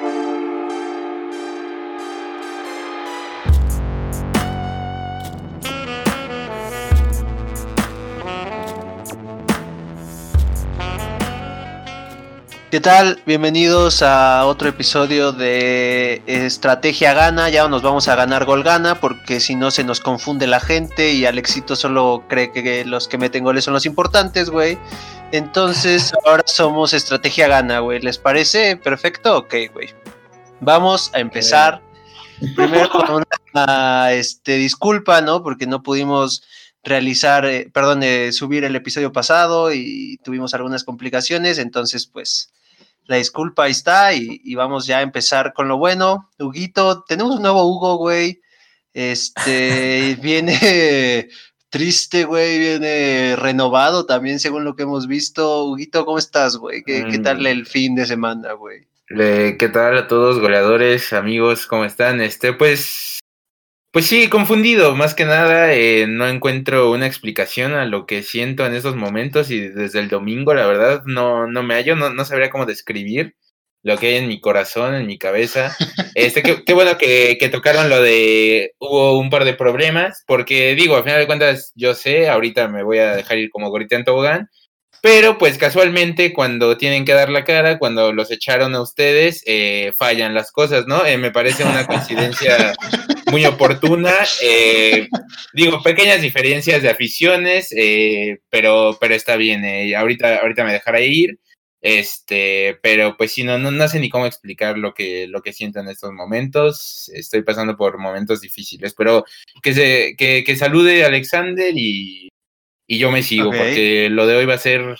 thank you ¿Qué tal? Bienvenidos a otro episodio de Estrategia Gana. Ya nos vamos a ganar gol gana porque si no se nos confunde la gente y Alexito solo cree que los que meten goles son los importantes, güey. Entonces ahora somos Estrategia Gana, güey. ¿Les parece? Perfecto, ok, güey. Vamos a empezar. Primero con una este, disculpa, ¿no? Porque no pudimos realizar, eh, perdón, eh, subir el episodio pasado y tuvimos algunas complicaciones, entonces pues la disculpa ahí está y, vamos ya a empezar con lo bueno. Huguito, tenemos un nuevo Hugo, güey. Este viene triste, güey, viene renovado también según lo que hemos visto. Huguito, ¿cómo estás, güey? ¿Qué, ¿Qué, tal mm. el fin de semana, güey? ¿Qué tal a todos, goleadores, amigos? ¿Cómo están? Este, pues pues sí, confundido, más que nada, eh, no encuentro una explicación a lo que siento en esos momentos y desde el domingo, la verdad, no, no me hallo, no, no sabría cómo describir lo que hay en mi corazón, en mi cabeza. Este, qué, qué bueno que, que, tocaron lo de hubo un par de problemas, porque digo, a final de cuentas, yo sé, ahorita me voy a dejar ir como gorita en tobogán, pero pues casualmente cuando tienen que dar la cara, cuando los echaron a ustedes, eh, fallan las cosas, ¿no? Eh, me parece una coincidencia muy oportuna. Eh, digo, pequeñas diferencias de aficiones, eh, pero, pero está bien. Eh, ahorita, ahorita me dejaré ir. Este, pero pues sí, no, no, no, sé ni cómo explicar lo que, lo que siento en estos momentos. Estoy pasando por momentos difíciles, pero que se, que, que salude Alexander y, y yo me sigo, porque lo de hoy va a ser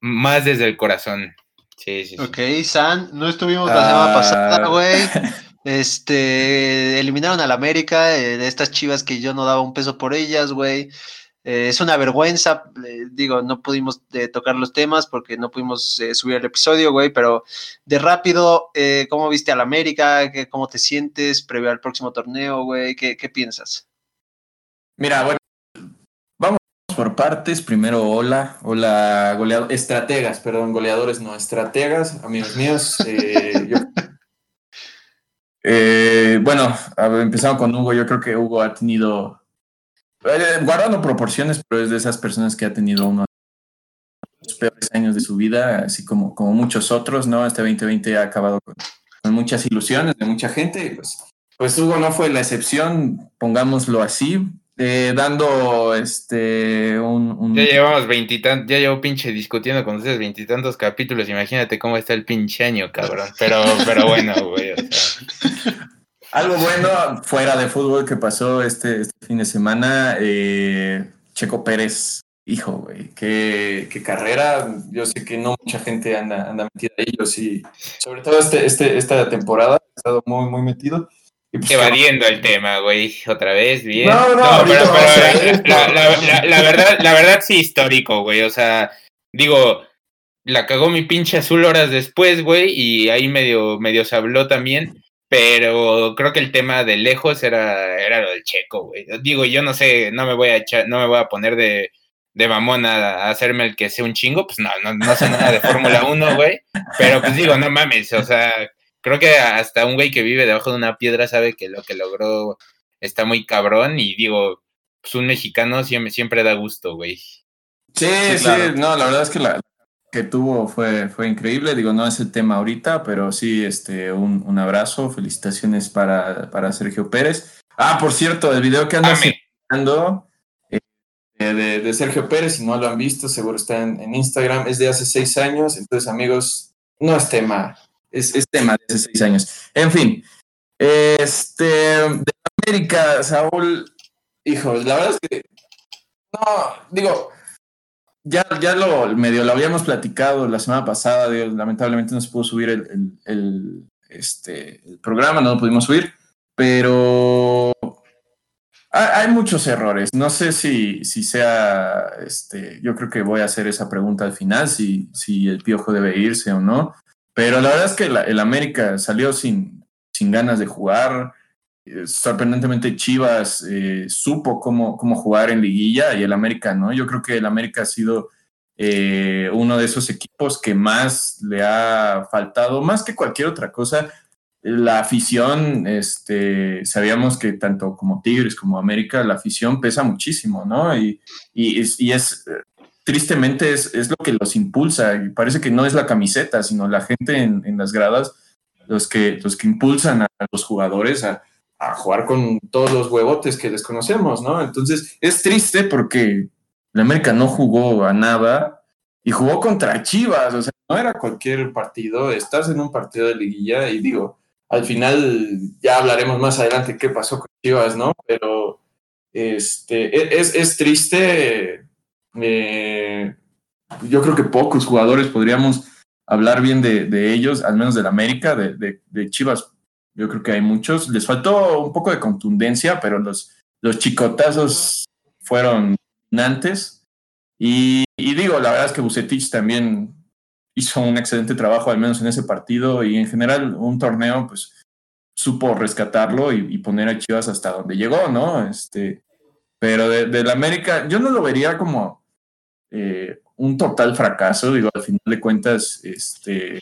más desde el corazón. Sí, sí, sí. Ok, San, no estuvimos la semana pasada, ah. güey. Este, eliminaron al América, eh, de estas chivas que yo no daba un peso por ellas, güey. Eh, es una vergüenza, eh, digo, no pudimos tocar los temas porque no pudimos subir el episodio, güey, pero de rápido, ¿cómo viste al América? ¿Qué, ¿Cómo te sientes previo al próximo torneo, güey? ¿Qué, ¿Qué, piensas? Mira, bueno, por partes. Primero, hola, hola, goleadores, estrategas, perdón, goleadores, no, estrategas, amigos míos. yo eh, bueno, empezando con Hugo, yo creo que Hugo ha tenido, eh, guardando proporciones, pero es de esas personas que ha tenido uno de los peores años de su vida, así como, como muchos otros, ¿no? Este 2020 ha acabado con, muchas ilusiones de mucha gente, pues, pues Hugo no fue la excepción, pongámoslo así, eh, dando este un, Ya llevamos veintitantos, ya llevo pinche discutiendo con ustedes veintitantos capítulos, imagínate cómo está el pinche año, cabrón. Pero, pero bueno, güey. Algo bueno fuera de fútbol que pasó este, este fin de semana, eh, Checo Pérez, hijo, güey, qué, qué, carrera. Yo sé que no mucha gente anda, anda metida ahí, yo sí, sobre todo este, este, esta temporada, he estado muy, muy metido. Evadiendo el tema, güey, otra vez, bien. No, no, pero, la, verdad, la verdad sí histórico, güey, o sea, digo, la cagó mi pinche azul horas después, güey, y ahí medio, medio se habló también, pero creo que el tema de lejos era, era lo del checo, güey. Digo, yo no sé, no me voy a echar, no me voy a poner de, de mamón a, hacerme el que sea un chingo, pues no, no, no sé nada de Fórmula 1, güey, pero pues digo, no mames, o sea creo que hasta un güey que vive debajo de una piedra sabe que lo que logró está muy cabrón y digo, pues un mexicano siempre, siempre da gusto, güey. Sí, sí, no, la verdad es que la que tuvo fue, fue increíble, digo, no es el tema ahorita, pero sí, este, un, un abrazo, felicitaciones para, para, Sergio Pérez. Ah, por cierto, el video que anda haciendo eh, de, de, Sergio Pérez, si no lo han visto, seguro está en, en Instagram, es de hace seis años, entonces amigos, no es tema es, tema de seis años. En fin, este, de América, Saúl, hijo, la verdad es que, no, digo, ya, ya lo medio lo habíamos platicado la semana pasada, lamentablemente no se pudo subir el, el, este, el programa, no lo pudimos subir, pero hay, muchos errores. No sé si, si sea, este, yo creo que voy a hacer esa pregunta al final, si, si el piojo debe irse o no. Pero la verdad es que el América salió sin, sin ganas de jugar. Eh, sorprendentemente Chivas eh, supo cómo, cómo jugar en liguilla y el América no. Yo creo que el América ha sido eh, uno de esos equipos que más le ha faltado, más que cualquier otra cosa, la afición, este, sabíamos que tanto como Tigres como América, la afición pesa muchísimo, ¿no? Y, y, es, tristemente es, lo que los impulsa, y parece que no es la camiseta, sino la gente en, las gradas, los que, los que impulsan a los jugadores a, a jugar con todos los huevotes que les conocemos, ¿no? Entonces, es triste porque la América no jugó a nada y jugó contra Chivas, o sea, no era cualquier partido, estás en un partido de liguilla y digo, al final ya hablaremos más adelante qué pasó con Chivas, ¿no? Pero este, e, es, es triste. Eh, yo creo que pocos jugadores podríamos hablar bien de, ellos, al menos del América, de, de, Chivas. Yo creo que hay muchos. Les faltó un poco de contundencia, pero los, los chicotazos fueron nantes. Y, digo, la verdad es que Bucetich también hizo un excelente trabajo, al menos en ese partido, y en general un torneo, pues supo rescatarlo y, poner a Chivas hasta donde llegó, ¿no? Este, pero de, la América, yo no lo vería como eh, un total fracaso, digo, al final de cuentas, este,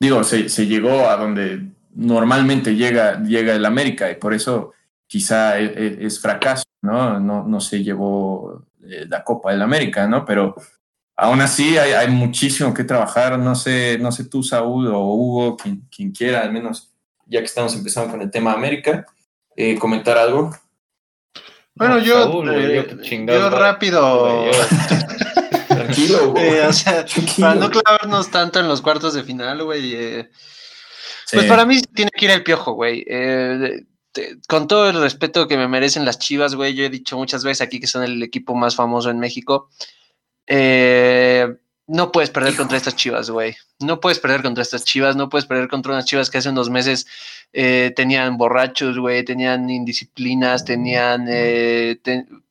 digo, se, llegó a donde normalmente llega, llega el América y por eso quizá e, e, es, fracaso, ¿no? ¿no? No se llevó eh, la Copa del América, ¿no? Pero aún así hay, muchísimo que trabajar. No sé, no sé tú, Saúl o Hugo, quien, quien quiera, al menos ya que estamos empezando con el tema América, eh, comentar algo. Bueno, yo, eh, yo, rápido. Tranquilo, güey. Eh, o sea, para no clavarnos tanto en los cuartos de final, güey. Pues para mí tiene que ir el piojo, güey. con todo el respeto que me merecen las chivas, güey, yo he dicho muchas veces aquí que son el equipo más famoso en México. Eh, no puedes perder contra estas chivas, güey. No puedes perder contra estas chivas, no puedes perder contra unas chivas que hace unos meses eh, tenían borrachos, güey, tenían indisciplinas, tenían eh,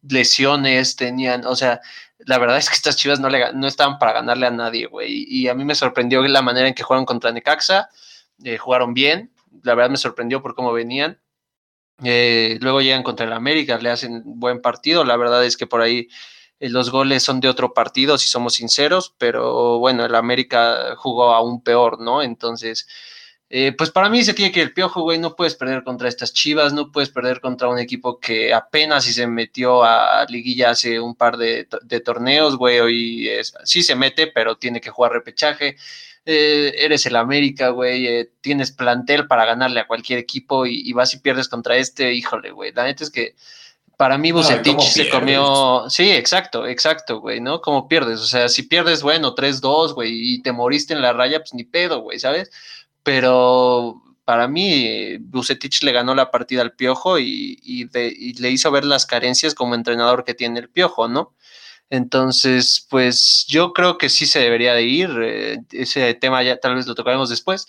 lesiones, tenían, o sea, la verdad es que estas chivas no, le, no estaban para ganarle a nadie, güey. Y a mí me sorprendió la manera en que jugaron contra Necaxa, jugaron bien, la verdad me sorprendió por cómo venían. luego llegan contra el América, le hacen buen partido, la verdad es que por ahí eh, los goles son de otro partido, si somos sinceros, pero bueno, el América jugó aún peor, ¿no? Entonces, eh, pues para mí se tiene que el piojo, güey. No puedes perder contra estas chivas, no puedes perder contra un equipo que apenas si se metió a liguilla hace un par de, torneos, güey. Y sí se mete, pero tiene que jugar repechaje. Eh, eres el América, güey. tienes plantel para ganarle a cualquier equipo y, y vas y pierdes contra este, híjole, güey. La neta es que para mí Bucetich se comió. Sí, exacto, exacto, güey, ¿no? ¿Cómo pierdes? O sea, si pierdes, bueno, 3-2, güey, y te moriste en la raya, pues ni pedo, güey, ¿sabes? Pero para mí, Bucetich le ganó la partida al Piojo y, le hizo ver las carencias como entrenador que tiene el Piojo, ¿no? Entonces, pues yo creo que sí se debería de ir. Eh, ese tema ya tal vez lo tocaremos después.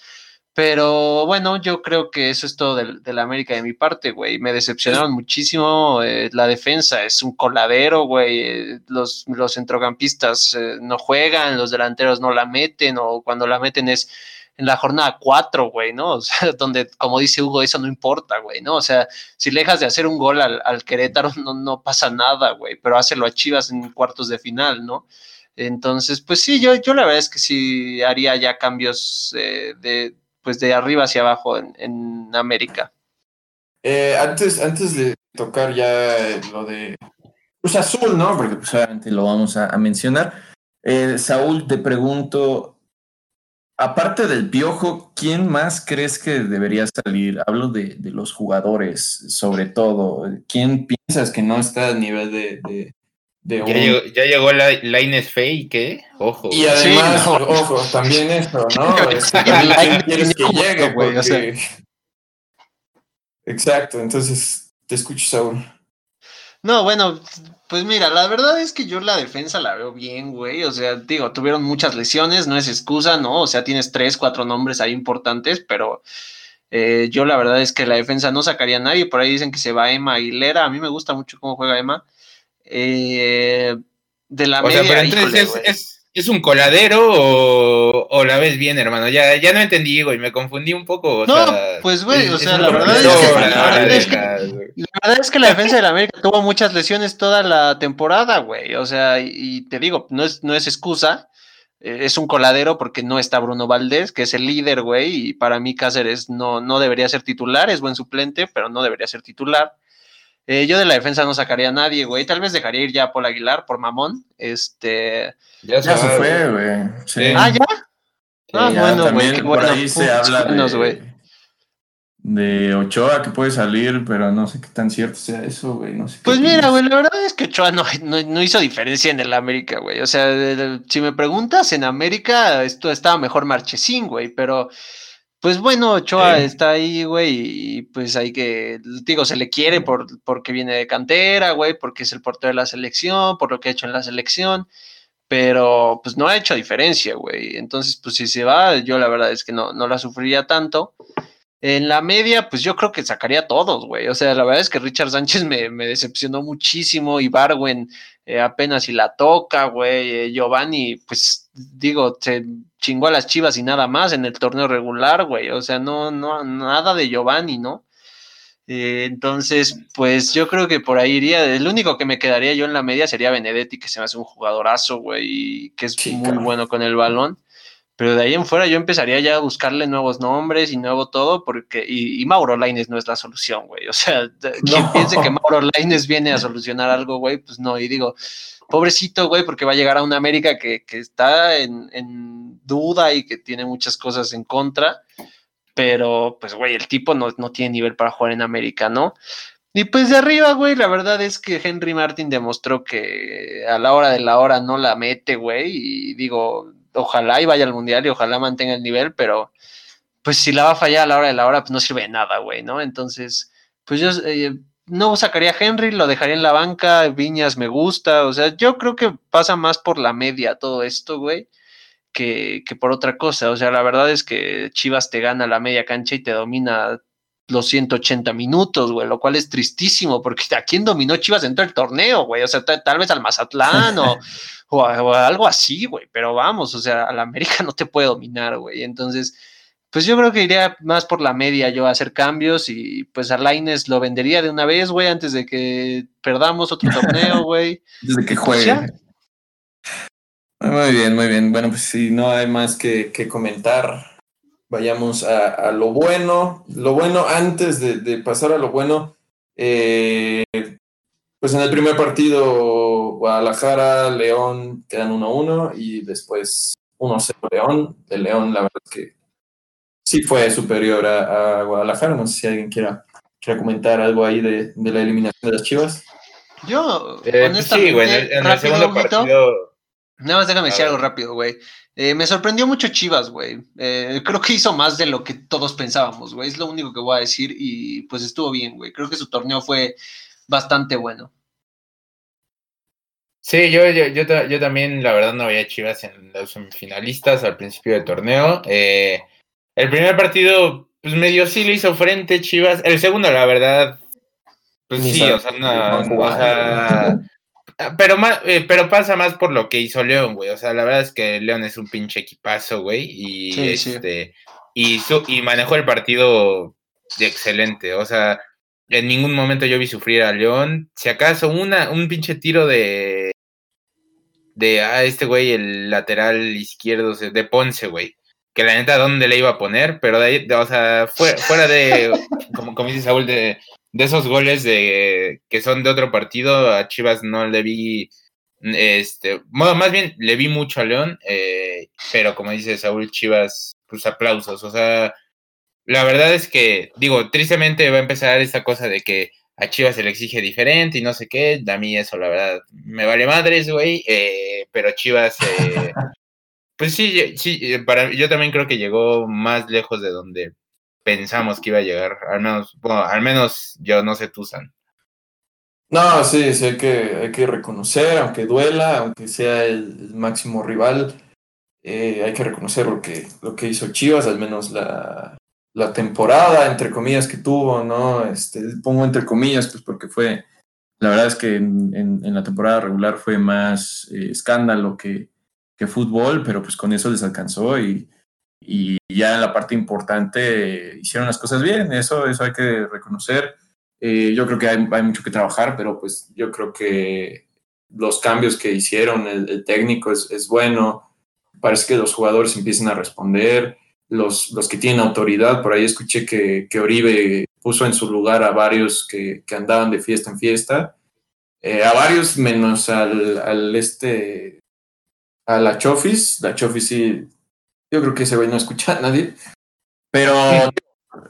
Pero bueno, yo creo que eso es todo de, la América de mi parte, güey. Me decepcionaron muchísimo. Eh, la defensa es un coladero, güey. Eh, los, los centrocampistas eh, no juegan, los delanteros no la meten, o cuando la meten es en la jornada 4, güey, ¿no? O sea, donde, como dice Hugo, eso no importa, güey, ¿no? O sea, si le dejas de hacer un gol al, Querétaro, no, no pasa nada, güey, pero hácelo a Chivas en cuartos de final, ¿no? Entonces, pues sí, yo, yo la verdad es que sí haría ya cambios de pues de arriba hacia abajo en, América. Eh, antes, antes de tocar ya lo de Cruz Azul, ¿no? Porque pues obviamente lo vamos a, mencionar. Eh, Saúl, te pregunto, aparte del piojo, ¿quién más crees que debería salir? Hablo de, los jugadores, sobre todo. ¿Quién piensas que no está a nivel de, ya, llegó, ya, llegó, la Line Fey, ¿qué? Ojo. Y además, ojo, también eso, ¿no? quieres que llegue, güey. Exacto, entonces te escucho, Saúl. No, bueno, pues mira, la verdad es que yo la defensa la veo bien, güey. O sea, digo, tuvieron muchas lesiones, no es excusa, ¿no? O sea, tienes tres, cuatro nombres ahí importantes, pero eh, yo la verdad es que la defensa no sacaría a nadie. Por ahí dicen que se va Emma Aguilera. A mí me gusta mucho cómo juega Emma. Eh, de la media, es, es un coladero o, la ves bien, hermano. Ya, ya no entendí, güey, me confundí un poco. no, pues, güey, o sea, la verdad, es que, la, verdad es que, la defensa de la América tuvo muchas lesiones toda la temporada, güey. O sea, y, te digo, no es, no es excusa, eh, es un coladero porque no está Bruno Valdés, que es el líder, güey, y para mí Cáceres no, no debería ser titular, es buen suplente, pero no debería ser titular. Eh, yo de la defensa no sacaría a nadie, güey. Tal vez dejaría ir ya a Paul Aguilar por mamón. Este. Ya, se, fue, güey. Ah, ya. Ah, bueno, güey. Por ahí se habla de, de, Ochoa que puede salir, pero no sé qué tan cierto sea eso, güey. No sé pues mira, güey, la verdad es que Ochoa no, no, hizo diferencia en el América, güey. O sea, si me preguntas, en América esto estaba mejor Marchesín, güey, pero pues bueno, Ochoa está ahí, güey, y pues hay que, digo, se le quiere por, porque viene de cantera, güey, porque es el portero de la selección, por lo que ha hecho en la selección, pero pues no ha hecho diferencia, güey. Entonces, pues si se va, yo la verdad es que no, no la sufriría tanto. En la media, pues yo creo que sacaría a todos, güey. O sea, la verdad es que Richard Sánchez me, me decepcionó muchísimo y Barwen eh, apenas si la toca, güey. Eh, Giovanni, pues digo, se chingó a las chivas y nada más en el torneo regular, güey. O sea, no, no, nada de Giovanni, ¿no? Eh, entonces, pues yo creo que por ahí iría. El único que me quedaría yo en la media sería Benedetti, que se me hace un jugadorazo, güey, y que es muy bueno con el balón. Pero de ahí en fuera yo empezaría ya a buscarle nuevos nombres y nuevo todo, porque, y, Mauro Laines no es la solución, güey. O sea, quien piense que Mauro Laines viene a solucionar algo, güey, pues no, y digo, pobrecito, güey, porque va a llegar a una América que, está en, duda y que tiene muchas cosas en contra, pero pues, güey, el tipo no, no tiene nivel para jugar en América, ¿no? Y pues de arriba, güey, la verdad es que Henry Martin demostró que a la hora de la hora no la mete, güey, y digo, ojalá y vaya al mundial y ojalá mantenga el nivel, pero pues si la va a fallar a la hora de la hora, pues no sirve de nada, güey, ¿no? Entonces, pues yo eh, no sacaría a Henry, lo dejaría en la banca, Viñas me gusta, o sea, yo creo que pasa más por la media todo esto, güey. Que, que por otra cosa, o sea, la verdad es que Chivas te gana la media cancha y te domina los 180 minutos, güey, lo cual es tristísimo, porque ¿a quién dominó Chivas dentro del torneo, güey? O sea, tal vez al Mazatlán o, o, algo así, güey, pero vamos, o sea, a la América no te puede dominar, güey. Entonces, pues yo creo que iría más por la media yo a hacer cambios y pues a Laines lo vendería de una vez, güey, antes de que perdamos otro torneo, güey. Desde que pues juegue. muy bien, muy bien. Bueno, pues si no hay más que, comentar, vayamos a, lo bueno. Lo bueno, antes de, pasar a lo bueno, eh, pues en el primer partido, Guadalajara, León quedan 1-1 y después 1-0 León. El León, la verdad es que sí fue superior a, Guadalajara. No sé si alguien quiera, quiera comentar algo ahí de, la eliminación de las Chivas. Yo, eh, honestamente, sí, güey, en, el, segundo partido. Nada más déjame decir algo rápido, güey. Eh, me sorprendió mucho Chivas, güey. Eh, creo que hizo más de lo que todos pensábamos, güey. Es lo único que voy a decir y pues estuvo bien, güey. Creo que su torneo fue bastante bueno. Sí, yo, yo, yo, también, la verdad, no había Chivas en los semifinalistas al principio del torneo. Eh, el primer partido, pues medio sí le hizo frente Chivas. El segundo, la verdad, pues sí, o sea, no, pero más, eh, pero pasa más por lo que hizo León, güey. O sea, la verdad es que León es un pinche equipazo, güey. Y este, y su, y manejó el partido de excelente. O sea, en ningún momento yo vi sufrir a León. Si acaso una, un pinche tiro de. De ah, este güey, el lateral izquierdo, de Ponce, güey. Que la neta, ¿dónde le iba a poner? Pero de ahí, o sea, fuera, de, como, como dice Saúl, de, de esos goles de que son de otro partido, a Chivas no le vi. Este, bueno, más bien le vi mucho a León, eh, pero como dice Saúl, Chivas, pues aplausos. O sea, la verdad es que, digo, tristemente va a empezar esta cosa de que a Chivas se le exige diferente y no sé qué. A mí eso, la verdad, me vale madres, güey. Eh, pero Chivas, eh, pues sí, sí, eh, para, yo también creo que llegó más lejos de donde pensamos que iba a llegar. Al menos, bueno, al menos yo no sé tú, San. No, sí, sí, hay que, hay que reconocer, aunque duela, aunque sea el, máximo rival, hay que reconocer lo que, lo que hizo Chivas, al menos la, la temporada, entre comillas, que tuvo, ¿no? Este, pongo entre comillas, pues porque fue, la verdad es que en, la temporada regular fue más eh, escándalo que, que fútbol, pero pues con eso les alcanzó y, y ya en la parte importante hicieron las cosas bien, eso, eso hay que reconocer. Eh, yo creo que hay, hay, mucho que trabajar, pero pues yo creo que los cambios que hicieron, el, técnico es, es, bueno, parece que los jugadores empiezan a responder, los, los que tienen autoridad, por ahí escuché que, que Oribe puso en su lugar a varios que, que andaban de fiesta en fiesta, eh, a varios menos al, al, este, a la Chofis, la Chofis sí, yo creo que ese güey no escucha nadie, pero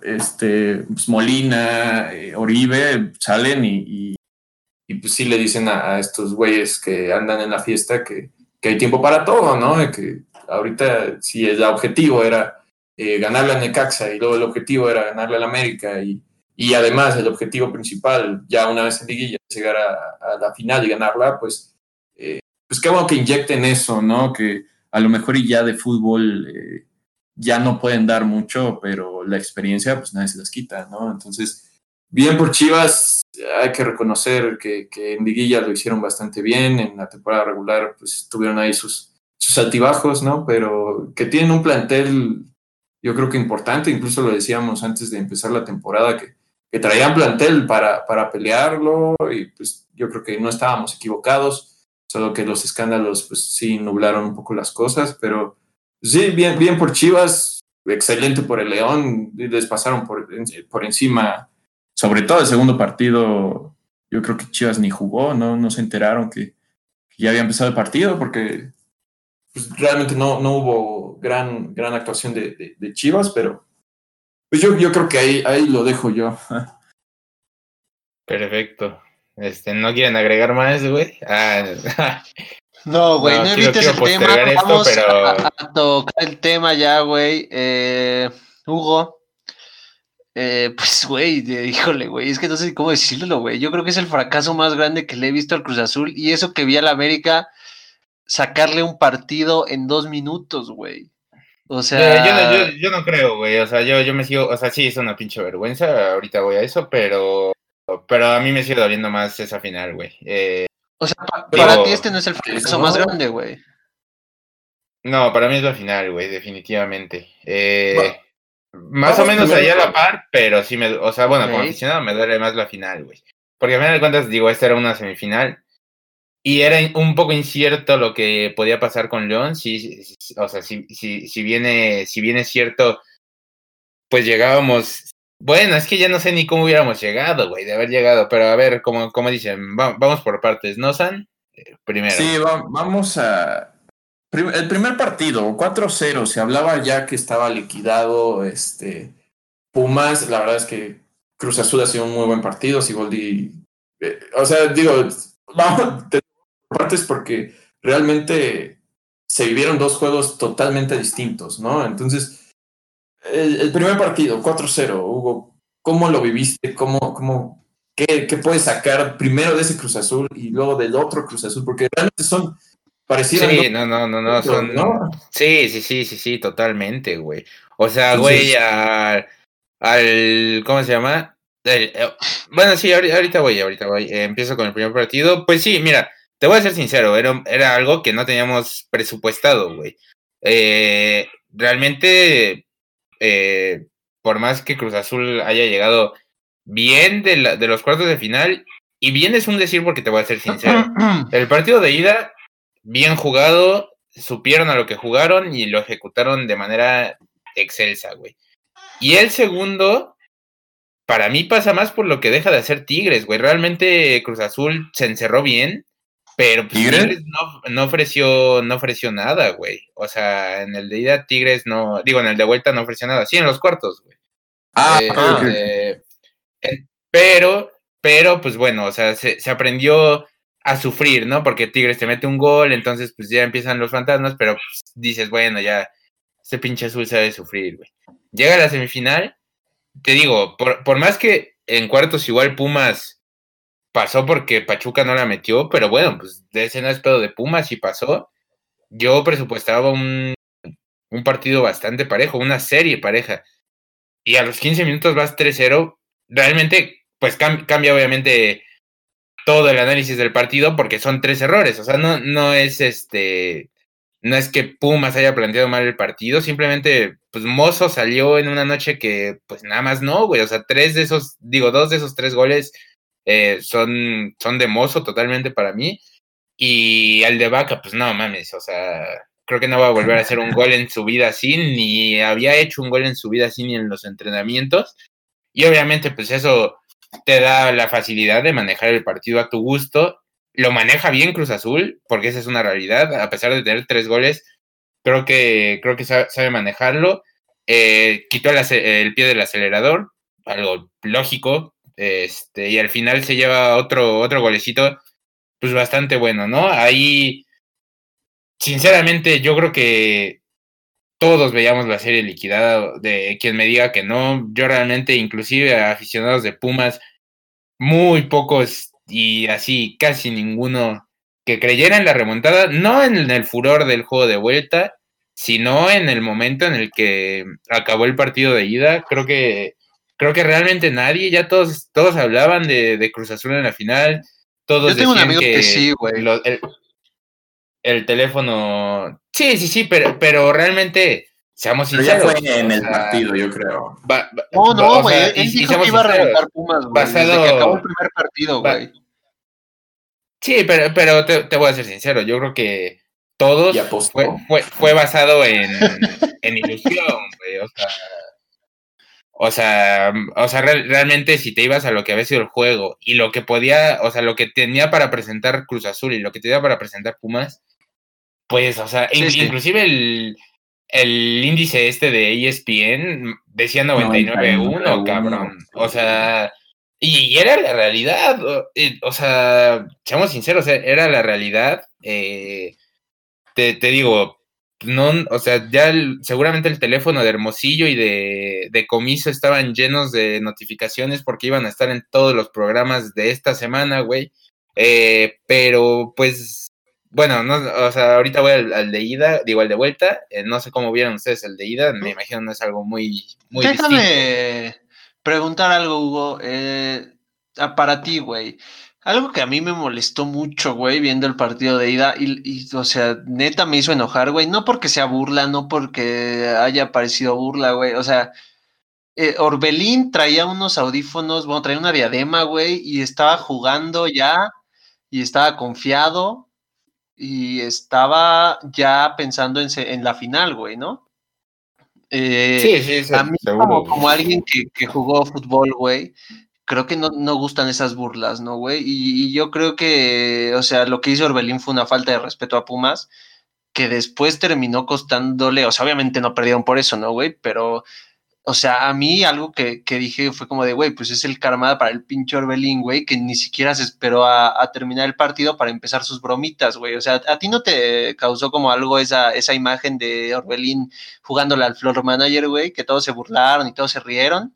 este, pues Molina, eh, Oribe salen y, y, pues sí le dicen a, estos güeyes que andan en la fiesta que, que, hay tiempo para todo, ¿no? Que ahorita si el objetivo era eh, ganarle a Necaxa y luego el objetivo era ganarle al América y, y además el objetivo principal ya una vez en liguilla llegar a, la final y ganarla, pues, eh, pues qué bueno que inyecten eso, ¿no? Que a lo mejor y ya de fútbol eh, ya no pueden dar mucho, pero la experiencia pues nadie se las quita, ¿no? Entonces, bien por Chivas, hay que reconocer que, que en liguilla lo hicieron bastante bien, en la temporada regular pues tuvieron ahí sus, sus altibajos, ¿no? Pero que tienen un plantel, yo creo que importante, incluso lo decíamos antes de empezar la temporada, que, que traían plantel para, para pelearlo y pues yo creo que no estábamos equivocados, solo que los escándalos pues sí nublaron un poco las cosas, pero Sí, bien, bien por Chivas, excelente por el León, les pasaron por, por encima, sobre todo el segundo partido, yo creo que Chivas ni jugó, no, no se enteraron que, ya había empezado el partido porque pues, realmente no, no hubo gran, gran actuación de, de, Chivas, pero pues yo, yo creo que ahí, ahí lo dejo yo. Perfecto. Este, ¿No quieren agregar más, güey? Ah, No, güey, no, evites el tema. Vamos a, tocar el tema ya, güey. Eh, Hugo. Eh, pues, güey, híjole, güey, es que no sé cómo decirlo, güey. Yo creo que es el fracaso más grande que le he visto al Cruz Azul y eso que vi a la América sacarle un partido en dos minutos, güey. O sea. Yo, no creo, güey. O sea, yo, yo me sigo. O sea, sí, es una pinche vergüenza. Ahorita voy a eso, pero. Pero a mí me sigue doliendo más esa final, güey. Eh, o sea, para ti este no es el fracaso más grande, güey. No, para mí es la final, güey, definitivamente. Eh, más o menos allá a la par, pero sí me, o sea, bueno, como aficionado me duele más la final, güey. Porque a final de cuentas, digo, esta era una semifinal y era un poco incierto lo que podía pasar con León. Sí, o sea, si, si, si viene, si viene cierto, pues llegábamos bueno, es que ya no sé ni cómo hubiéramos llegado, güey, de haber llegado, pero a ver, como, como dicen, vamos por partes, ¿no, San? Eh, primero. Sí, vamos a... El primer partido, 4-0, se hablaba ya que estaba liquidado este Pumas, la verdad es que Cruz Azul ha sido un muy buen partido, Siboldi... Eh, o sea, digo, vamos partes porque realmente se vivieron dos juegos totalmente distintos, ¿no? Entonces el, primer partido, 4-0, Hugo, ¿cómo lo viviste? ¿Cómo, cómo, qué, qué, puedes sacar primero de ese Cruz Azul y luego del otro Cruz Azul? Porque realmente son parecidos. Sí, no, no, no, no, son. Sí, sí, sí, sí, sí, totalmente, güey. O sea, güey, al, al. ¿Cómo se llama? Eh, bueno, sí, ahorita voy, ahorita voy. Eh, empiezo con el primer partido. Pues sí, mira, te voy a ser sincero, era, era algo que no teníamos presupuestado, güey. Eh, realmente eh, por más que Cruz Azul haya llegado bien de, los cuartos de final, y bien es un decir porque te voy a ser sincero, el partido de ida, bien jugado, supieron a lo que jugaron y lo ejecutaron de manera excelsa, güey. Y el segundo, para mí pasa más por lo que deja de hacer Tigres, güey. Realmente Cruz Azul se encerró bien, pero pues, Tigres no, ofreció, no ofreció nada, güey. O sea, en el de ida Tigres no, digo, en el de vuelta no ofreció nada. Sí, en los cuartos, güey. Ah, eh, pero, pero, pues bueno, o sea, se, aprendió a sufrir, ¿no? Porque Tigres te mete un gol, entonces pues ya empiezan los fantasmas, pero pues, dices, bueno, ya, ese pinche azul sabe sufrir, güey. Llega a la semifinal, te digo, por, por más que en cuartos igual Pumas pasó porque Pachuca no la metió, pero bueno, pues de ese no es pedo de Pumas y pasó. Yo presupuestaba un, un partido bastante parejo, una serie pareja. Y a los 15 minutos vas 3-0. Realmente, pues cambia obviamente todo el análisis del partido porque son tres errores. O sea, no, no es este. no es que Pumas haya planteado mal el partido, simplemente, pues Mozo salió en una noche que, pues nada más no, güey. O sea, tres de esos, digo, dos de esos tres goles eh, son, son de Mozo totalmente para mí. Y el de Vaca, pues no mames, o sea, creo que no va a volver a hacer un gol en su vida así, ni había hecho un gol en su vida así ni en los entrenamientos. Y obviamente, pues eso te da la facilidad de manejar el partido a tu gusto lo maneja bien Cruz Azul, porque esa es una realidad, a pesar de tener tres goles, creo que, creo que sabe, manejarlo. Eh, quitó el, pie del acelerador, algo lógico, este, y al final se lleva otro, otro golecito, pues bastante bueno, ¿no? Ahí, sinceramente, yo creo que todos veíamos la serie liquidada, de quien me diga que no, yo realmente, inclusive aficionados de Pumas, muy pocos y así casi ninguno que creyera en la remontada, no en el furor del juego de vuelta, sino en el momento en el que acabó el partido de ida. Creo que, creo que realmente nadie, ya todos, todos hablaban de, Cruz Azul en la final. Todos Yo tengo un amigo que, sí, güey. El, teléfono. Sí, sí, sí, pero, pero realmente. Seamos sinceros. ya fue en el partido, yo creo. no, no, güey. él dijo que iba a remontar Pumas, güey. Basado... que acabó el primer partido, güey. Sí, pero, pero te, voy a ser sincero, yo creo que todos fue, fue, fue, basado en, en ilusión, güey. O sea, o sea, o sea realmente si te ibas a lo que había sido el juego y lo que podía, o sea, lo que tenía para presentar Cruz Azul y lo que tenía para presentar Pumas, pues, o sea, inclusive el, el índice este de ESPN decía 99.1, cabrón. O sea, y era la realidad, o, sea, seamos sinceros, e, era la realidad. Eh, te, digo, no, o sea, ya seguramente el teléfono de Hermosillo y de, de, Comiso estaban llenos de notificaciones porque iban a estar en todos los programas de esta semana, güey. Eh, pero pues, bueno, no, o sea, ahorita voy al, de ida, digo al de vuelta. Eh, no sé cómo vieron ustedes el de ida, me imagino no es algo muy, muy Déjame preguntar algo, Hugo. Eh, para ti, güey. Algo que a mí me molestó mucho, güey, viendo el partido de ida, y, o sea, neta me hizo enojar, güey, no porque sea burla, no porque haya parecido burla, güey, o sea, eh, Orbelín traía unos audífonos, bueno, traía una diadema, güey, y estaba jugando ya, y estaba confiado, y estaba ya pensando en, en la final, güey, ¿no? Eh, sí, sí, sí. A mí, como, alguien que, que, jugó fútbol, güey, creo que no, no gustan esas burlas, ¿no, güey? Y, yo creo que, o sea, lo que hizo Orbelín fue una falta de respeto a Pumas, que después terminó costándole, o sea, obviamente no perdieron por eso, ¿no, güey? Pero, o sea, a mí algo que, que dije fue como de, güey, pues es el karma para el pinche Orbelín, güey, que ni siquiera se esperó a, a, terminar el partido para empezar sus bromitas, güey. O sea, ¿a ti no te causó como algo esa, esa imagen de Orbelín jugándole al floor manager, güey, que todos se burlaron y todos se rieron?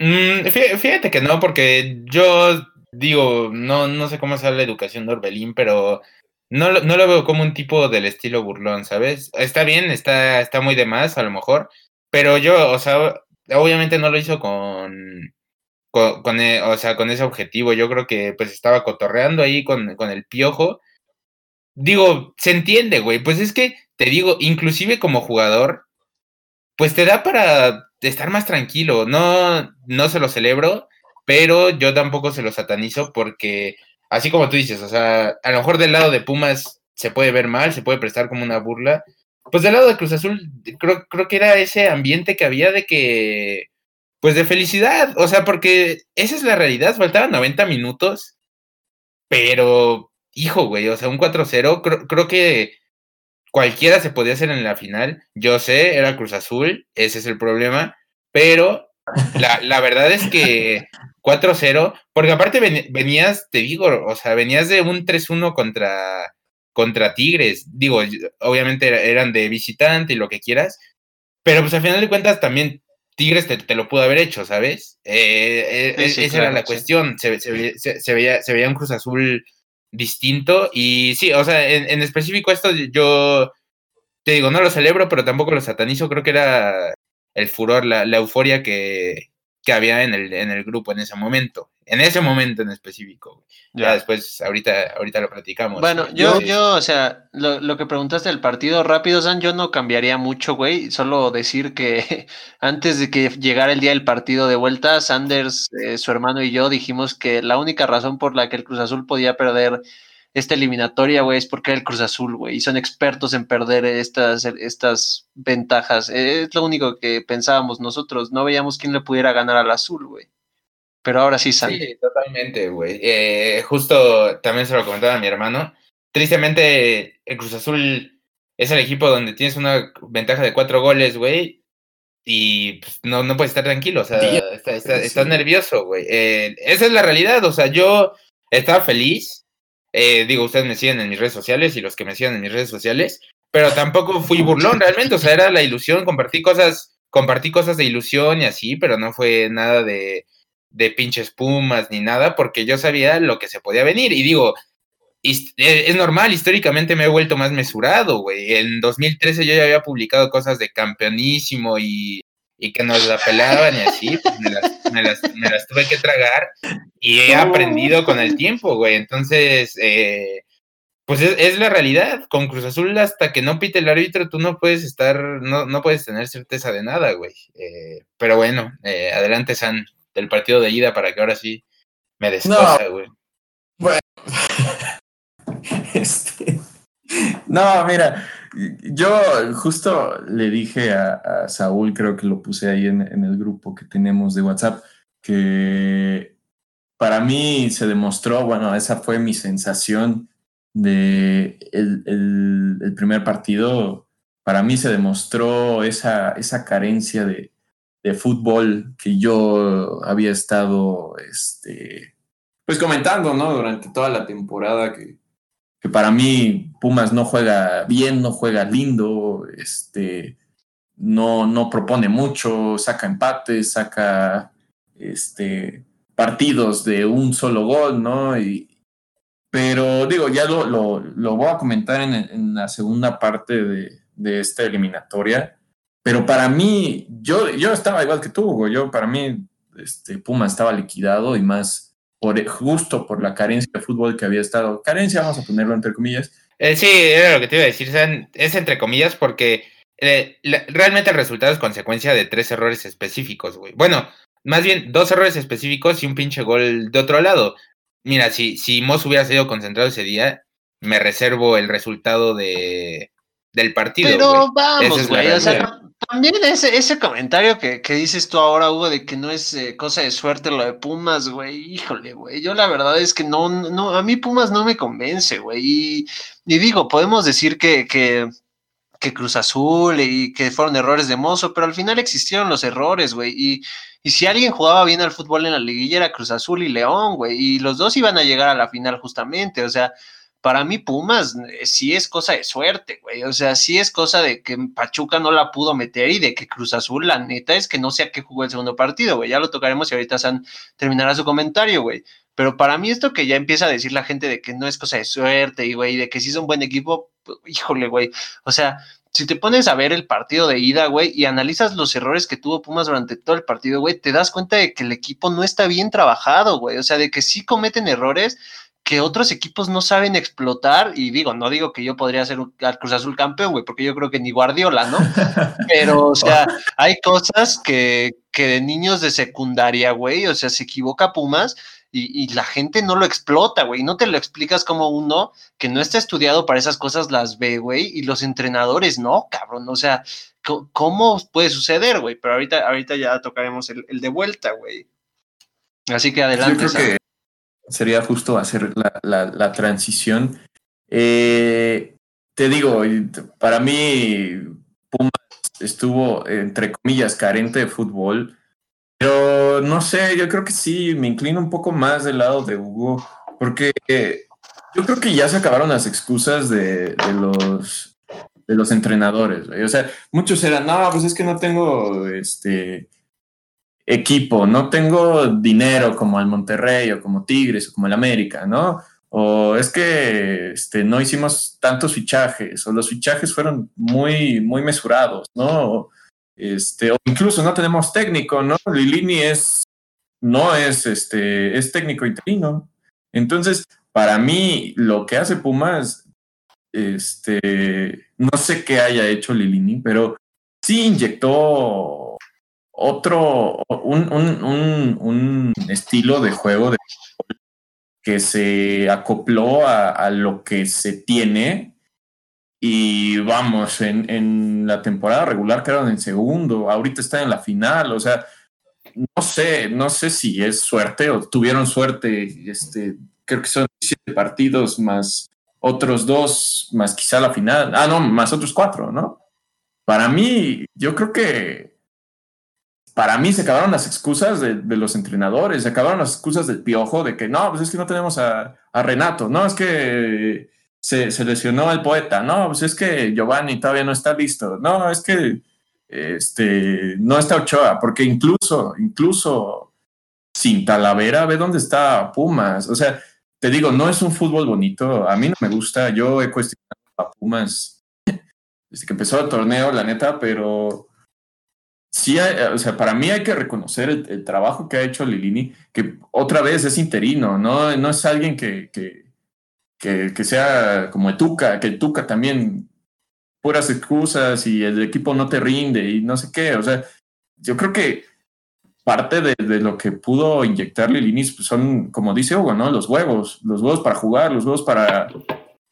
Mm, fíjate que no, porque yo digo, no, no sé cómo sale la educación de Orbelín, pero no, no lo veo como un tipo del estilo burlón, ¿sabes? Está bien, está, está muy de más a lo mejor, pero yo, o sea, obviamente no lo hizo con, con, e, o sea, con ese objetivo. Yo creo que pues estaba cotorreando ahí con, con el piojo. Digo, se entiende, güey. Pues es que, te digo, inclusive como jugador, pues te da para estar más tranquilo. No, no se lo celebro, pero yo tampoco se lo satanizo porque, así como tú dices, o sea, a lo mejor del lado de Pumas se puede ver mal, se puede prestar como una burla. Pues del lado de Cruz Azul, creo, creo que era ese ambiente que había de que, pues de felicidad, o sea, porque esa es la realidad, faltaban 90 minutos, pero, hijo, güey, o sea, un 4-0, creo, creo que cualquiera se podía hacer en la final. Yo sé, era Cruz Azul, ese es el problema, pero la, la verdad es que 4-0, porque aparte venías, te digo, o sea, venías de un 3-1 contra, contra Tigres. Digo, obviamente eran de visitante y lo que quieras, pero pues al final de cuentas también Tigres te, lo pudo haber hecho, ¿sabes? Eh, eh, esa era la cuestión. Se, se, veía, se veía un Cruz Azul distinto. Y sí, o sea, en, específico esto yo te digo, no lo celebro, pero tampoco lo satanizo. Creo que era el furor, la, euforia que, que había en el, en el grupo en ese momento. En ese momento en específico. Ya. después, ahorita, ahorita lo platicamos. Bueno, yo, yo, o sea, lo, que preguntaste del partido rápido, San, yo no cambiaría mucho, güey. Solo decir que antes de que llegara el día del partido de vuelta, Sanders, eh, su hermano y yo dijimos que la única razón por la que el Cruz Azul podía perder esta eliminatoria, güey, es porque era el Cruz Azul, güey, y son expertos en perder estas, estas ventajas. Es lo único que pensábamos nosotros, no veíamos quién le pudiera ganar al Azul, güey. Pero ahora sí, Sam. Sí, totalmente, güey. Eh, justo también se lo comentaba a mi hermano. Tristemente, el Cruz Azul es el equipo donde tienes una ventaja de cuatro goles, güey, y pues, no, no puedes estar tranquilo, o sea, estás nervioso, güey. Eh, esa es la realidad, o sea, yo estaba feliz eh, digo, ustedes me siguen en mis redes sociales y los que me siguen en mis redes sociales, pero tampoco fui burlón realmente, o sea, era la ilusión, compartí cosas, compartí cosas de ilusión y así, pero no fue nada de, de pinches pumas ni nada, porque yo sabía lo que se podía venir. Y digo, es, es normal, históricamente me he vuelto más mesurado, güey. En 2013 yo ya había publicado cosas de campeonísimo y y que nos la pelaban y así, pues me las, me las, tuve que tragar y he aprendido con el tiempo, güey. Entonces, eh, pues es, la realidad. Con Cruz Azul, hasta que no pite el árbitro, tú no puedes estar, no, no puedes tener certeza de nada, güey. Eh, pero bueno, eh, adelante, San, del partido de ida para que ahora sí me descosa, güey. Bueno, este. No, mira, yo justo le dije a, Saúl, creo que lo puse ahí en, el grupo que tenemos de WhatsApp, que para mí se demostró, bueno, esa fue mi sensación de el, primer partido. Para mí se demostró esa, esa carencia de, de fútbol que yo había estado este, pues comentando, ¿no? Durante toda la temporada que, que para mí Pumas no juega bien, no juega lindo, este, no, no propone mucho, saca empates, saca este, partidos de un solo gol, ¿no? Y, pero digo, ya lo, lo, voy a comentar en, la segunda parte de, de, esta eliminatoria. Pero para mí, yo, yo estaba igual que tú, Hugo. Yo, para mí, este, Pumas estaba liquidado y más por, justo por la carencia de fútbol que había estado. Carencia, vamos a ponerlo entre comillas. Eh, sí, era lo que te iba a decir, es entre comillas porque eh, realmente el resultado es consecuencia de tres errores específicos, güey. Bueno, más bien dos errores específicos y un pinche gol de otro lado. Mira, si, si Moss hubiera sido concentrado ese día, me reservo el resultado de, del partido. Pero vamos, güey, o sea, también ese, ese comentario que, que, dices tú ahora, Hugo, de que no es eh, cosa de suerte lo de Pumas, güey, híjole, güey, yo la verdad es que no, no, a mí Pumas no me convence, güey, y, digo, podemos decir que, que, que, Cruz Azul y que fueron errores de mozo, pero al final existieron los errores, güey, y, y si alguien jugaba bien al fútbol en la liguilla era Cruz Azul y León, güey, y los dos iban a llegar a la final justamente, o sea, para mí Pumas eh, sí es cosa de suerte, güey. O sea, sí es cosa de que Pachuca no la pudo meter y de que Cruz Azul, la neta, es que no sé a qué jugó el segundo partido, güey. Ya lo tocaremos y ahorita San terminará su comentario, güey. Pero para mí esto que ya empieza a decir la gente de que no es cosa de suerte y, güey, de que sí es un buen equipo, pues, híjole, güey. O sea, si te pones a ver el partido de ida, güey, y analizas los errores que tuvo Pumas durante todo el partido, güey, te das cuenta de que el equipo no está bien trabajado, güey. O sea, de que sí cometen errores, que otros equipos no saben explotar, y digo, no digo que yo podría ser al Cruz Azul campeón, güey, porque yo creo que ni Guardiola, ¿no? Pero, o sea, hay cosas que, que de niños de secundaria, güey, o sea, se equivoca Pumas y, y, la gente no lo explota, güey, no te lo explicas como uno que no está estudiado para esas cosas las ve, güey, y los entrenadores no, cabrón, o sea, ¿cómo puede suceder, güey? Pero ahorita, ahorita ya tocaremos el, el de vuelta, güey. Así que adelante sería justo hacer la, transición. Eh, te digo, para mí Pumas estuvo, entre comillas, carente de fútbol, pero no sé, yo creo que sí, me inclino un poco más del lado de Hugo, porque yo creo que ya se acabaron las excusas de, los de los entrenadores. O sea, muchos eran, no, pues es que no tengo este equipo, no tengo dinero como el Monterrey o como Tigres o como el América, ¿no? O es que este, no hicimos tantos fichajes, o los fichajes fueron muy, muy mesurados, ¿no? Este, o incluso no tenemos técnico, ¿no? Lilini es no es este, es técnico interino. Entonces, para mí, lo que hace Pumas, este, no sé qué haya hecho Lilini, pero sí inyectó otro, un, un, un, estilo de juego que se acopló a, lo que se tiene. Y vamos, en, en, la temporada regular quedaron en segundo, ahorita están en la final, o sea, no sé, no sé si es suerte o tuvieron suerte, este, creo que son siete partidos más otros dos, más quizá la final, ah, no, más otros cuatro, ¿no? Para mí, yo creo que para mí se acabaron las excusas de, los entrenadores, se acabaron las excusas del piojo de que no, pues es que no tenemos a, Renato, no, es que se, lesionó el poeta, no, pues es que Giovanni todavía no está listo, no, es que este, no está Ochoa, porque incluso, incluso sin Talavera, ve dónde está Pumas, o sea, te digo, no es un fútbol bonito, a mí no me gusta, yo he cuestionado a Pumas desde que empezó el torneo, la neta, pero sí, o sea, para mí hay que reconocer el, trabajo que ha hecho Lilini, que otra vez es interino, no, no es alguien que, que, que, sea como el Tuca, que el Tuca también puras excusas y el equipo no te rinde y no sé qué, o sea, yo creo que parte de, lo que pudo inyectar Lilini pues son, como dice Hugo, ¿no? Los huevos, los huevos para jugar, los huevos para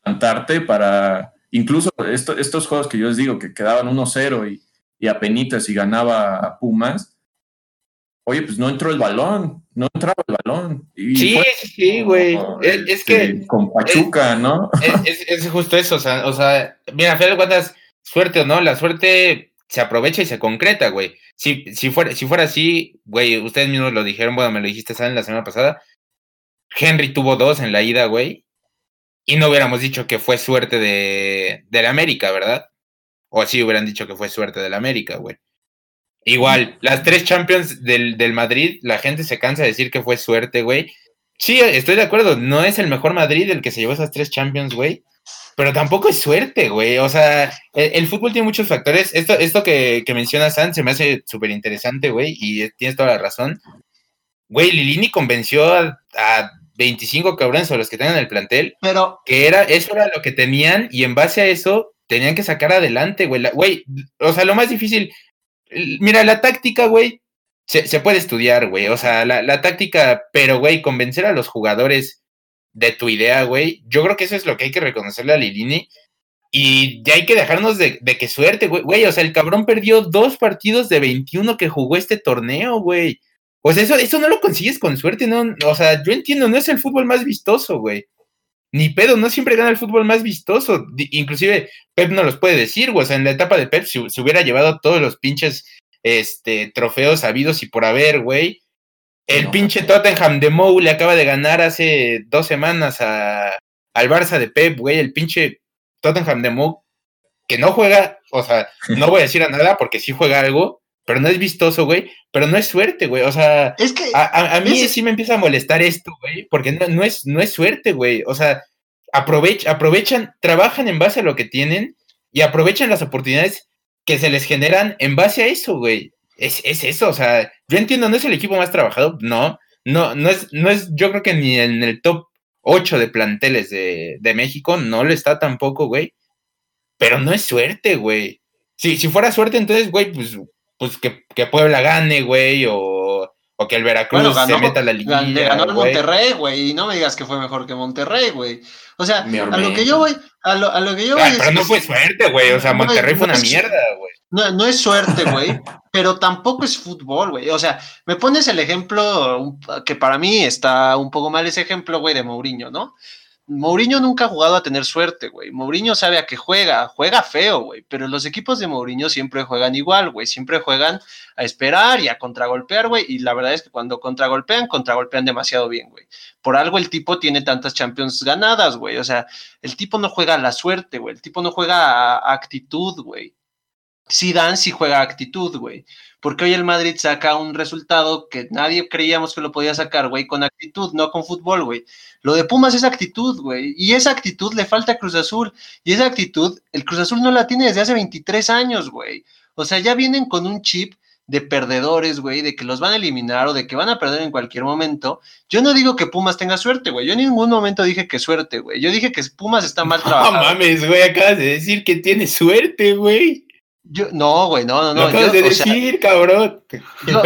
cantarte, para incluso estos juegos que yo les digo que quedaban 1-0 y y a penitas y ganaba a Pumas, oye, pues no entró el balón, no entraba el balón. sí, sí, güey. es, este, que. Con Pachuca, ¿no? Es, justo eso, o sea, o sea mira, a final de cuentas, suerte o no, la suerte se aprovecha y se concreta, güey. Si, si, fuera, si fuera así, güey, ustedes mismos lo dijeron, bueno, me lo dijiste, ¿saben? La semana pasada. Henry tuvo dos en la ida, güey. Y no hubiéramos dicho que fue suerte de, de la América, ¿verdad? O así hubieran dicho que fue suerte del América, güey. Igual, las tres Champions del, del, Madrid, la gente se cansa de decir que fue suerte, güey. Sí, estoy de acuerdo, no es el mejor Madrid el que se llevó esas tres Champions, güey. Pero tampoco es suerte, güey. O sea, el, fútbol tiene muchos factores. Esto, esto que, que menciona San se me hace súper interesante, güey, y tienes toda la razón. Güey, Lilini convenció a, a 25 cabrones sobre los que tengan el plantel, pero que era, eso era lo que tenían, y en base a eso tenían que sacar adelante, güey. Güey, o sea, lo más difícil, mira, la táctica, güey, se, puede estudiar, güey. O sea, la, táctica, pero, güey, convencer a los jugadores de tu idea, güey, yo creo que eso es lo que hay que reconocerle a Lilini. Y ya hay que dejarnos de, de que suerte, güey. Güey, o sea, el cabrón perdió dos partidos de 21 que jugó este torneo, güey. O sea, eso, eso no lo consigues con suerte, ¿no? O sea, yo entiendo, no es el fútbol más vistoso, güey ni pedo, no siempre gana el fútbol más vistoso. Inclusive Pep no los puede decir, güey. O sea, en la etapa de Pep, si se hubiera llevado todos los pinches este, trofeos habidos y por haber, güey. El pinche Tottenham de Mou le acaba de ganar hace dos semanas a, al Barça de Pep, güey. El pinche Tottenham de Mou, que no juega, o sea, no voy a decir a nada porque sí juega algo, pero no es vistoso, güey, pero no es suerte, güey. O sea, es que a, mí sí me empieza a molestar esto, güey, porque no, es, no es suerte, güey. O sea, aprovechan, trabajan en base a lo que tienen y aprovechan las oportunidades que se les generan en base a eso, güey. Es, es eso, o sea, yo entiendo, no es el equipo más trabajado, no, no, no es, no es, yo creo que ni en el top 8 de planteles de, de México, no lo está tampoco, güey. Pero no es suerte, güey. Si, si fuera suerte, entonces, güey, pues pues que, que Puebla gane, güey, o, o, que el Veracruz se meta a la liguilla. Le ganó el Monterrey, güey, y no me digas que fue mejor que Monterrey, güey. O sea, a lo que yo voy, a lo, a lo que yo voy. Ah, pero no fue suerte, güey. O sea, Monterrey fue una mierda, güey. No, no es suerte, güey, pero tampoco es fútbol, güey. O sea, me pones el ejemplo que para mí está un poco mal ese ejemplo, güey, de Mourinho, ¿no? Mourinho nunca ha jugado a tener suerte, güey. Mourinho sabe a qué juega, juega feo, güey. Pero los equipos de Mourinho siempre juegan igual, güey. Siempre juegan a esperar y a contragolpear, güey. Y la verdad es que cuando contragolpean, contragolpean demasiado bien, güey. Por algo el tipo tiene tantas Champions ganadas, güey. O sea, el tipo no juega a la suerte, güey. El tipo no juega a, actitud, güey. Dan sí juega actitud, güey porque hoy el Madrid saca un resultado que nadie creíamos que lo podía sacar, güey, con actitud, no con fútbol, güey. Lo de Pumas es actitud, güey, y esa actitud le falta a Cruz Azul, y esa actitud, el Cruz Azul no la tiene desde hace 23 años, güey. O sea, ya vienen con un chip de perdedores, güey, de que los van a eliminar o de que van a perder en cualquier momento, yo no digo que Pumas tenga suerte, güey. Yo en ningún momento dije que suerte, güey. Yo dije que Pumas está mal trabajado. No mames, güey, acabas de decir que tiene suerte, güey. Yo, no, güey, no, no, no. acabas de decir, cabrón.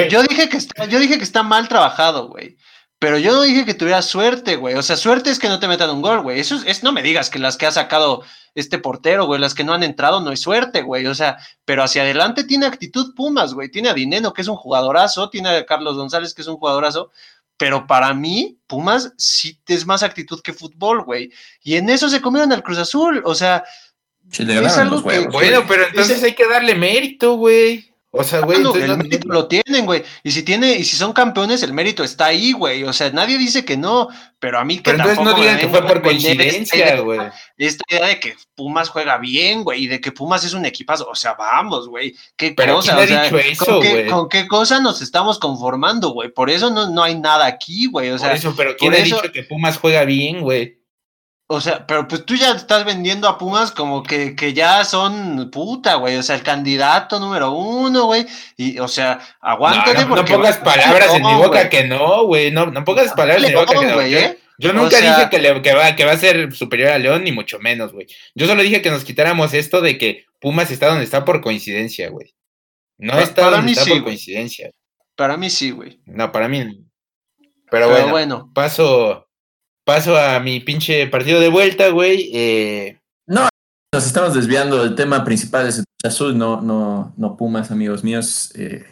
Yo, dije que está, yo dije que está mal trabajado, güey. Pero yo no dije que tuviera suerte, güey. O sea, suerte es que no te metan un gol, güey. Eso es, no me digas que las que ha sacado este portero, güey, las que no han entrado no es suerte, güey. O sea, pero hacia adelante tiene actitud Pumas, güey. Tiene a Dineno, que es un jugadorazo, tiene a Carlos González, que es un jugadorazo. Pero para mí, Pumas sí es más actitud que fútbol, güey. Y en eso se comieron al Cruz Azul. O sea, es algo que, Bueno, pero entonces hay que darle mérito, güey. O sea, güey, ah, el mérito lo tienen, güey. Y si tiene, y si son campeones, el mérito está ahí, güey. O sea, nadie dice que no, pero a mí que pero entonces no digan que fue por coincidencia, güey. Esta, idea de que Pumas juega bien, güey, y de que Pumas es un equipazo. O sea, vamos, güey. ¿Qué pero cosa? O sea, eso, ¿con, qué, ¿con, qué, cosa nos estamos conformando, güey? Por eso no, no hay nada aquí, güey. O sea, por eso, pero ¿quién ha dicho que Pumas juega bien, güey? O sea, pero pues tú ya estás vendiendo a Pumas como que, que ya son puta, güey. O sea, el candidato número uno, güey. Y, o sea, aguántate. No, no, pongas palabras en mi boca que no, güey. No, no pongas palabras en mi boca que no. ¿eh? Yo, nunca dije que, le, que, va, que va a ser superior a León, ni mucho menos, güey. Yo solo dije que nos quitáramos esto de que Pumas está donde está por coincidencia, güey. No está donde está por coincidencia. Para mí sí, güey. No, para mí. Pero, bueno, bueno, paso paso a mi pinche partido de vuelta, güey. Eh... No, nos estamos desviando del tema principal de Azul, no, no, no Pumas, amigos míos. Eh,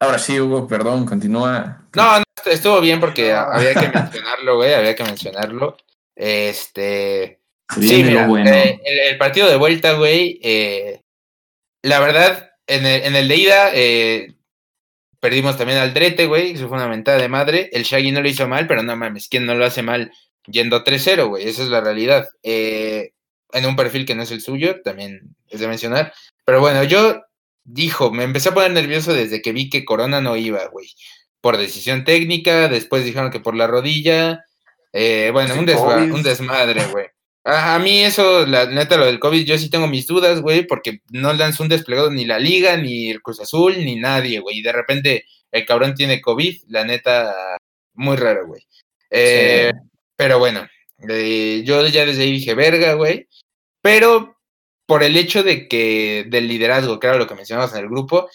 ahora sí, Hugo, perdón, continúa. No, no, estuvo bien porque había que mencionarlo, güey, había que mencionarlo. Este. Sí, mira, bueno. Eh, el, partido de vuelta, güey, eh, la verdad, en el, en el de ida, eh, perdimos también al Drete, güey, eso fue una mentada de madre. El Shaggy no lo hizo mal, pero no mames, ¿quién no lo hace mal? Yendo 3-0, güey, esa es la realidad. Eh, en un perfil que no es el suyo, también es de mencionar. Pero bueno, yo dijo, me empecé a poner nervioso desde que vi que Corona no iba, güey. Por decisión técnica, después dijeron que por la rodilla. Eh, bueno, un, un, desmadre, güey. A, mí eso, la neta, lo del COVID, yo sí tengo mis dudas, güey, porque no lanzó un desplegado ni la Liga, ni el Cruz Azul, ni nadie, güey. Y de repente el cabrón tiene COVID, la neta, muy raro, güey. Eh, pero bueno, eh, yo ya desde ahí dije, verga, güey. Pero por el hecho de que del liderazgo, que era lo que mencionamos en el grupo,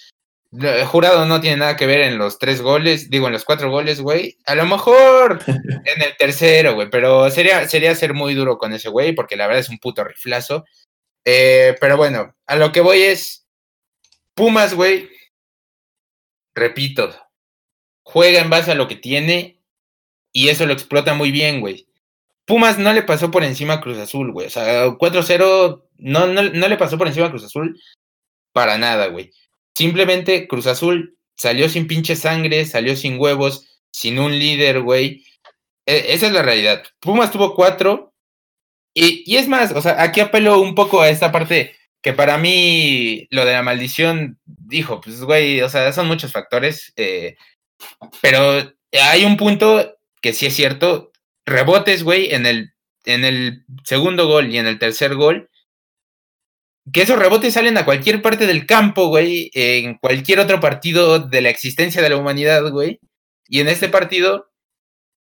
el jurado no tiene nada que ver en los tres goles, digo, en los cuatro goles, güey. A lo mejor en el tercero, güey, pero sería, sería ser muy duro con ese güey, porque la verdad es un puto riflazo. Eh, pero bueno, a lo que voy es, Pumas, güey, repito, juega en base a lo que tiene y eso lo explota muy bien, güey. Pumas no le pasó por encima a Cruz Azul, güey. O sea, 4-0 no, no, no, le pasó por encima a Cruz Azul para nada, güey. Simplemente Cruz Azul salió sin pinche sangre, salió sin huevos, sin un líder, güey. E, esa es la realidad. Pumas tuvo cuatro. Y, y, es más, o sea, aquí apelo un poco a esta parte que para mí lo de la maldición, dijo, pues, güey, o sea, son muchos factores. Eh, pero hay un punto que sí es cierto, rebotes, güey, en el, en el segundo gol y en el tercer gol, que esos rebotes salen a cualquier parte del campo, güey, en cualquier otro partido de la existencia de la humanidad, güey, y en este partido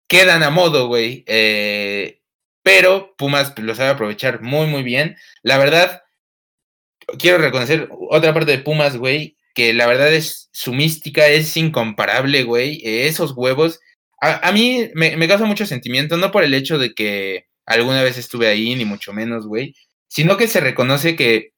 quedan a modo, güey, eh, pero Pumas lo sabe aprovechar muy, muy bien. La verdad, quiero reconocer otra parte de Pumas, güey, que la verdad es su mística es incomparable, güey. esos huevos a, mí me, causa mucho sentimiento, no por el hecho de que alguna vez estuve ahí, ni mucho menos, güey, sino que se reconoce que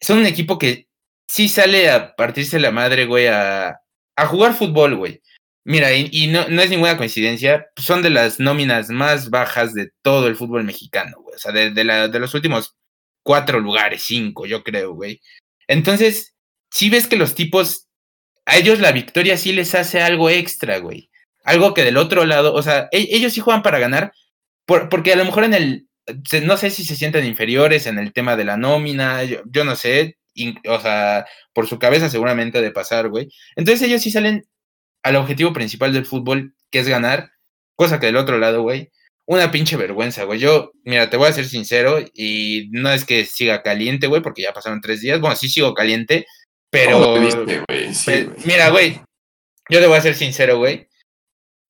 son un equipo que sí sale a partirse la madre, güey, a, jugar fútbol, güey. Mira, y, no, es ninguna coincidencia, son de las nóminas más bajas de todo el fútbol mexicano, güey. O sea, de, la, de los últimos cuatro lugares, cinco, yo creo, güey. Entonces, si ves que los tipos, a ellos la victoria sí les hace algo extra, güey. Algo que del otro lado, o sea, e, ellos sí juegan para ganar, porque a lo mejor en el, no sé si se sienten inferiores en el tema de la nómina, yo, no sé, o sea, por su cabeza seguramente de pasar, güey. Entonces ellos sí salen al objetivo principal del fútbol, que es ganar, cosa que del otro lado, güey, una pinche vergüenza, güey. Yo, mira, te voy a ser sincero y no es que siga caliente, güey, porque ya pasaron tres días, bueno, sí sigo caliente, Pero, mira, güey, yo te voy a ser sincero, güey.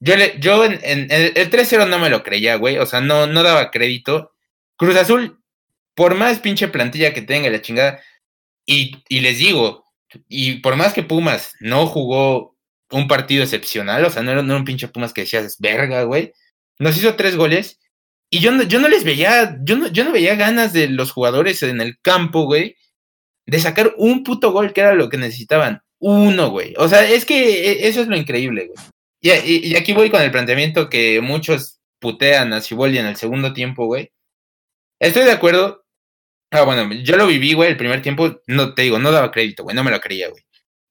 Yo, le, yo en, el, 3-0 no me lo creía, güey. O sea, no, no daba crédito. Cruz Azul, por más pinche plantilla que tenga la chingada, y, y les digo, y por más que Pumas no jugó un partido excepcional, o sea, no era, un pinche Pumas que decías, verga, güey. Nos hizo tres goles. Y yo no, yo no les veía, yo no, yo no veía ganas de los jugadores en el campo, güey, de sacar un puto gol que era lo que necesitaban. Uno, güey. O sea, es que e, eso es lo increíble, güey. Y, aquí voy con el planteamiento que muchos putean a Ciboldi en el segundo tiempo, güey. Estoy de acuerdo. Ah, bueno, yo lo viví, güey, el primer tiempo, no te digo, no daba crédito, güey, no me lo creía, güey.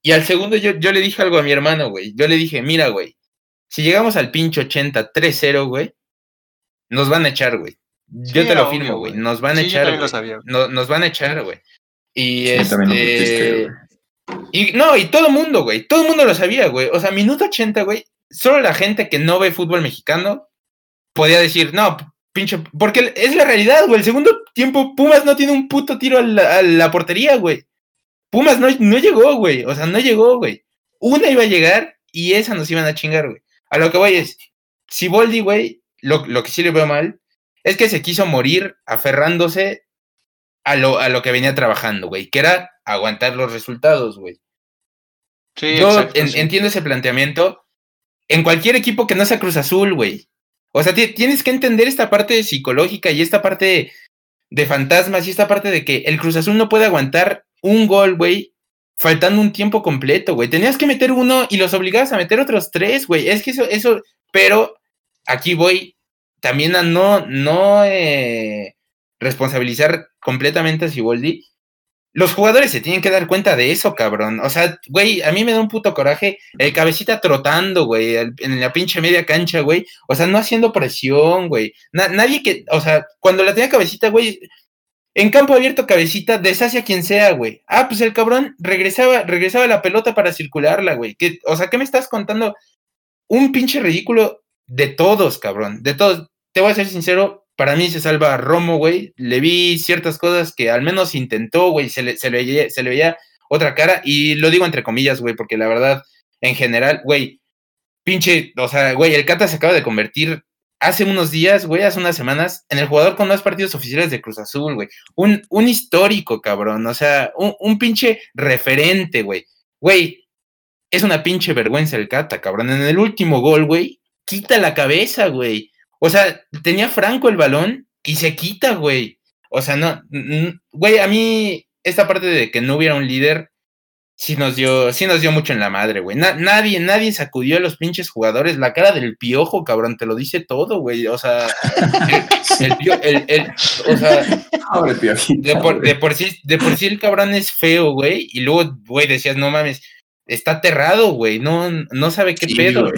Y al segundo yo, yo le dije algo a mi hermano, güey. Yo le dije, mira, güey, si llegamos al pinche 80 3-0, güey, nos van a echar, güey. Yo te lo firmo, güey. Nos van a echar. nos van a echar, güey. Y este. Y no, y todo el mundo, güey. Todo el mundo lo sabía, güey. O sea, minuto 80, güey. Solo la gente que no ve fútbol mexicano podía decir, no, pinche. Porque es la realidad, güey. El segundo tiempo, Pumas no tiene un puto tiro a la, portería, güey. Pumas no, no llegó, güey. O sea, no llegó, güey. Una iba a llegar y esa nos iban a chingar, güey. A lo que voy es, si Boldi, güey, lo, lo que sí le veo mal es que se quiso morir aferrándose a lo, a lo que venía trabajando, güey, que era aguantar los resultados, güey. Sí, Yo entiendo ese planteamiento en cualquier equipo que no sea Cruz Azul, güey. O sea, tienes que entender esta parte psicológica y esta parte de fantasmas y esta parte de que el Cruz Azul no puede aguantar un gol, güey, faltando un tiempo completo, güey. Tenías que meter uno y los obligabas a meter otros tres, güey. Es que eso, eso, pero aquí voy también a no, no eh, responsabilizar completamente a Siboldi, los jugadores se tienen que dar cuenta de eso, cabrón. O sea, güey, a mí me da un puto coraje el cabecita trotando, güey, en la pinche media cancha, güey. O sea, no haciendo presión, güey. nadie que, o sea, cuando la tenía cabecita, güey, en campo abierto cabecita, deshace a quien sea, güey. Ah, pues el cabrón regresaba, regresaba la pelota para circularla, güey. O sea, ¿qué me estás contando? Un pinche ridículo de todos, cabrón. De todos. Te voy a ser sincero, para mí se salva Romo, güey. Le vi ciertas cosas que al menos intentó, güey. Se le, veía otra cara. Y lo digo entre comillas, güey, porque la verdad, en general, güey, pinche, o sea, güey, el Cata se acaba de convertir hace unos días, güey, hace unas semanas, en el jugador con más partidos oficiales de Cruz Azul, güey. Un, un histórico, cabrón. O sea, un, un pinche referente, güey. Güey, es una pinche vergüenza el Cata, cabrón. En el último gol, güey, quita la cabeza, güey. O sea, tenía Franco el balón y se quita, güey. O sea, no, güey, a mí esta parte de que no hubiera un líder sí nos dio, sí nos dio mucho en la madre, güey. nadie, nadie sacudió a los pinches jugadores. La cara del piojo, cabrón, te lo dice todo, güey. O sea, el, el, el, o sea, de por, de por, sí, de por sí el cabrón es feo, güey. Y luego, güey, decías, no mames, está aterrado, güey. No, no sabe qué pedo. Güey,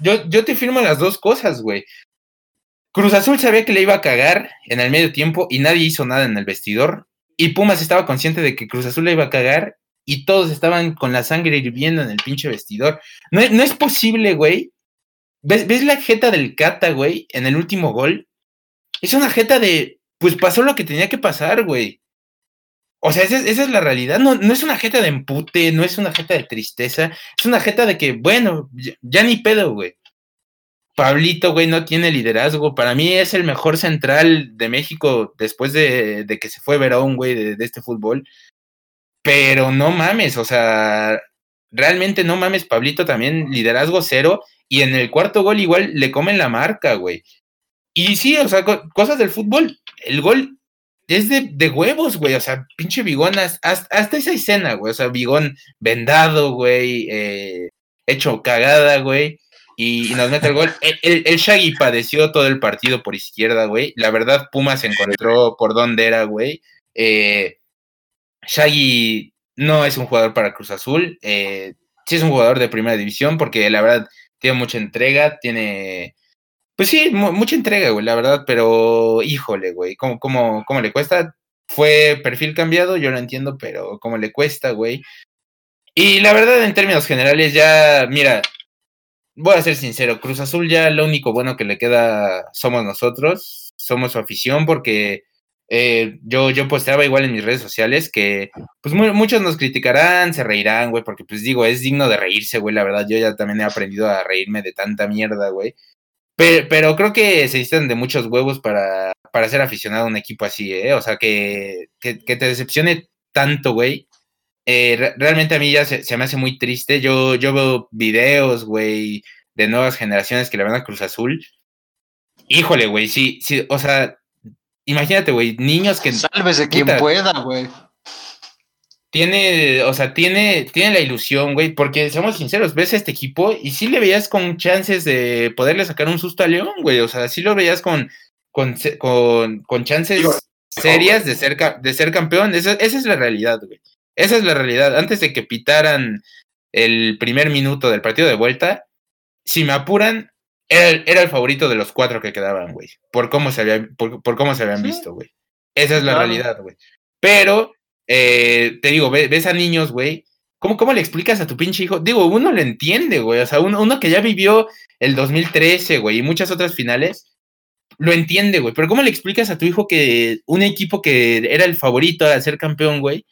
yo, yo te firmo las dos cosas, güey. Cruz Azul sabía que le iba a cagar en el medio tiempo y nadie hizo nada en el vestidor. Y Pumas estaba consciente de que Cruz Azul le iba a cagar y todos estaban con la sangre hirviendo en el pinche vestidor. No, no es posible, güey. ¿Ves, ¿Ves la jeta del Cata, güey, en el último gol? Es una jeta de, pues pasó lo que tenía que pasar, güey. O sea, esa es, la realidad. No, no, es una jeta de empute, no es una jeta de tristeza. Es una jeta de que, bueno, ya, ni pedo, güey. Pablito, güey, no tiene liderazgo. Para mí es el mejor central de México después de, que se fue Verón, güey, de, de, este fútbol. Pero no mames, o sea, realmente no mames, Pablito también liderazgo cero. Y en el cuarto gol igual le comen la marca, güey. Y sí, o sea, cosas del fútbol. El gol es de, huevos, güey. O sea, pinche Bigón, hasta, esa escena, güey. O sea, Bigón vendado, güey. Eh, hecho cagada, güey. Y, nos mete el gol. El, el, Shaggy padeció todo el partido por izquierda, güey. La verdad, Puma se encontró por dónde era, güey. Eh, Shaggy no es un jugador para Cruz Azul. Eh, sí es un jugador de primera división porque la verdad tiene mucha entrega, tiene pues sí, mucha entrega, güey, la verdad, pero híjole, güey, ¿cómo, cómo, cómo le cuesta? Fue perfil cambiado, yo lo entiendo, pero cómo le cuesta, güey. Y la verdad, en términos generales, ya, mira, voy a ser sincero, Cruz Azul ya lo único bueno que le queda somos nosotros, somos su afición, porque eh, yo, yo posteaba igual en mis redes sociales que, pues muchos nos criticarán, se reirán, güey, porque pues digo, es digno de reírse, güey, la verdad, yo ya también he aprendido a reírme de tanta mierda, güey. Pero, creo que se necesitan de muchos huevos para, para ser aficionado a un equipo así, ¿eh? O sea, que, que, te decepcione tanto, güey. Eh, realmente a mí ya se, me hace muy triste. Yo, yo veo videos, güey, de nuevas generaciones que le van a Cruz Azul. Híjole, güey, sí, sí, o sea, imagínate, güey, niños que. Sálvese quien pueda, güey. Tiene, o sea, tiene, tiene la ilusión, güey, porque seamos sinceros, ves a este equipo y sí le veías con chances de poderle sacar un susto a León, güey. O sea, sí lo veías con, con, con, chances serias de ser, de ser campeón. Esa, esa es la realidad, güey. Esa es la realidad. Antes de que pitaran el primer minuto del partido de vuelta, si me apuran, era el, favorito de los cuatro que quedaban, güey. Por cómo se, había, por, cómo se habían visto, güey. Esa es la realidad, güey. Pero, eh, te digo, ves, a niños, güey. ¿Cómo, ¿Cómo le explicas a tu pinche hijo? Digo, uno lo entiende, güey. O sea, uno, uno que ya vivió el 2013, güey, y muchas otras finales, lo entiende, güey. Pero ¿cómo le explicas a tu hijo que un equipo que era el favorito a ser campeón, güey,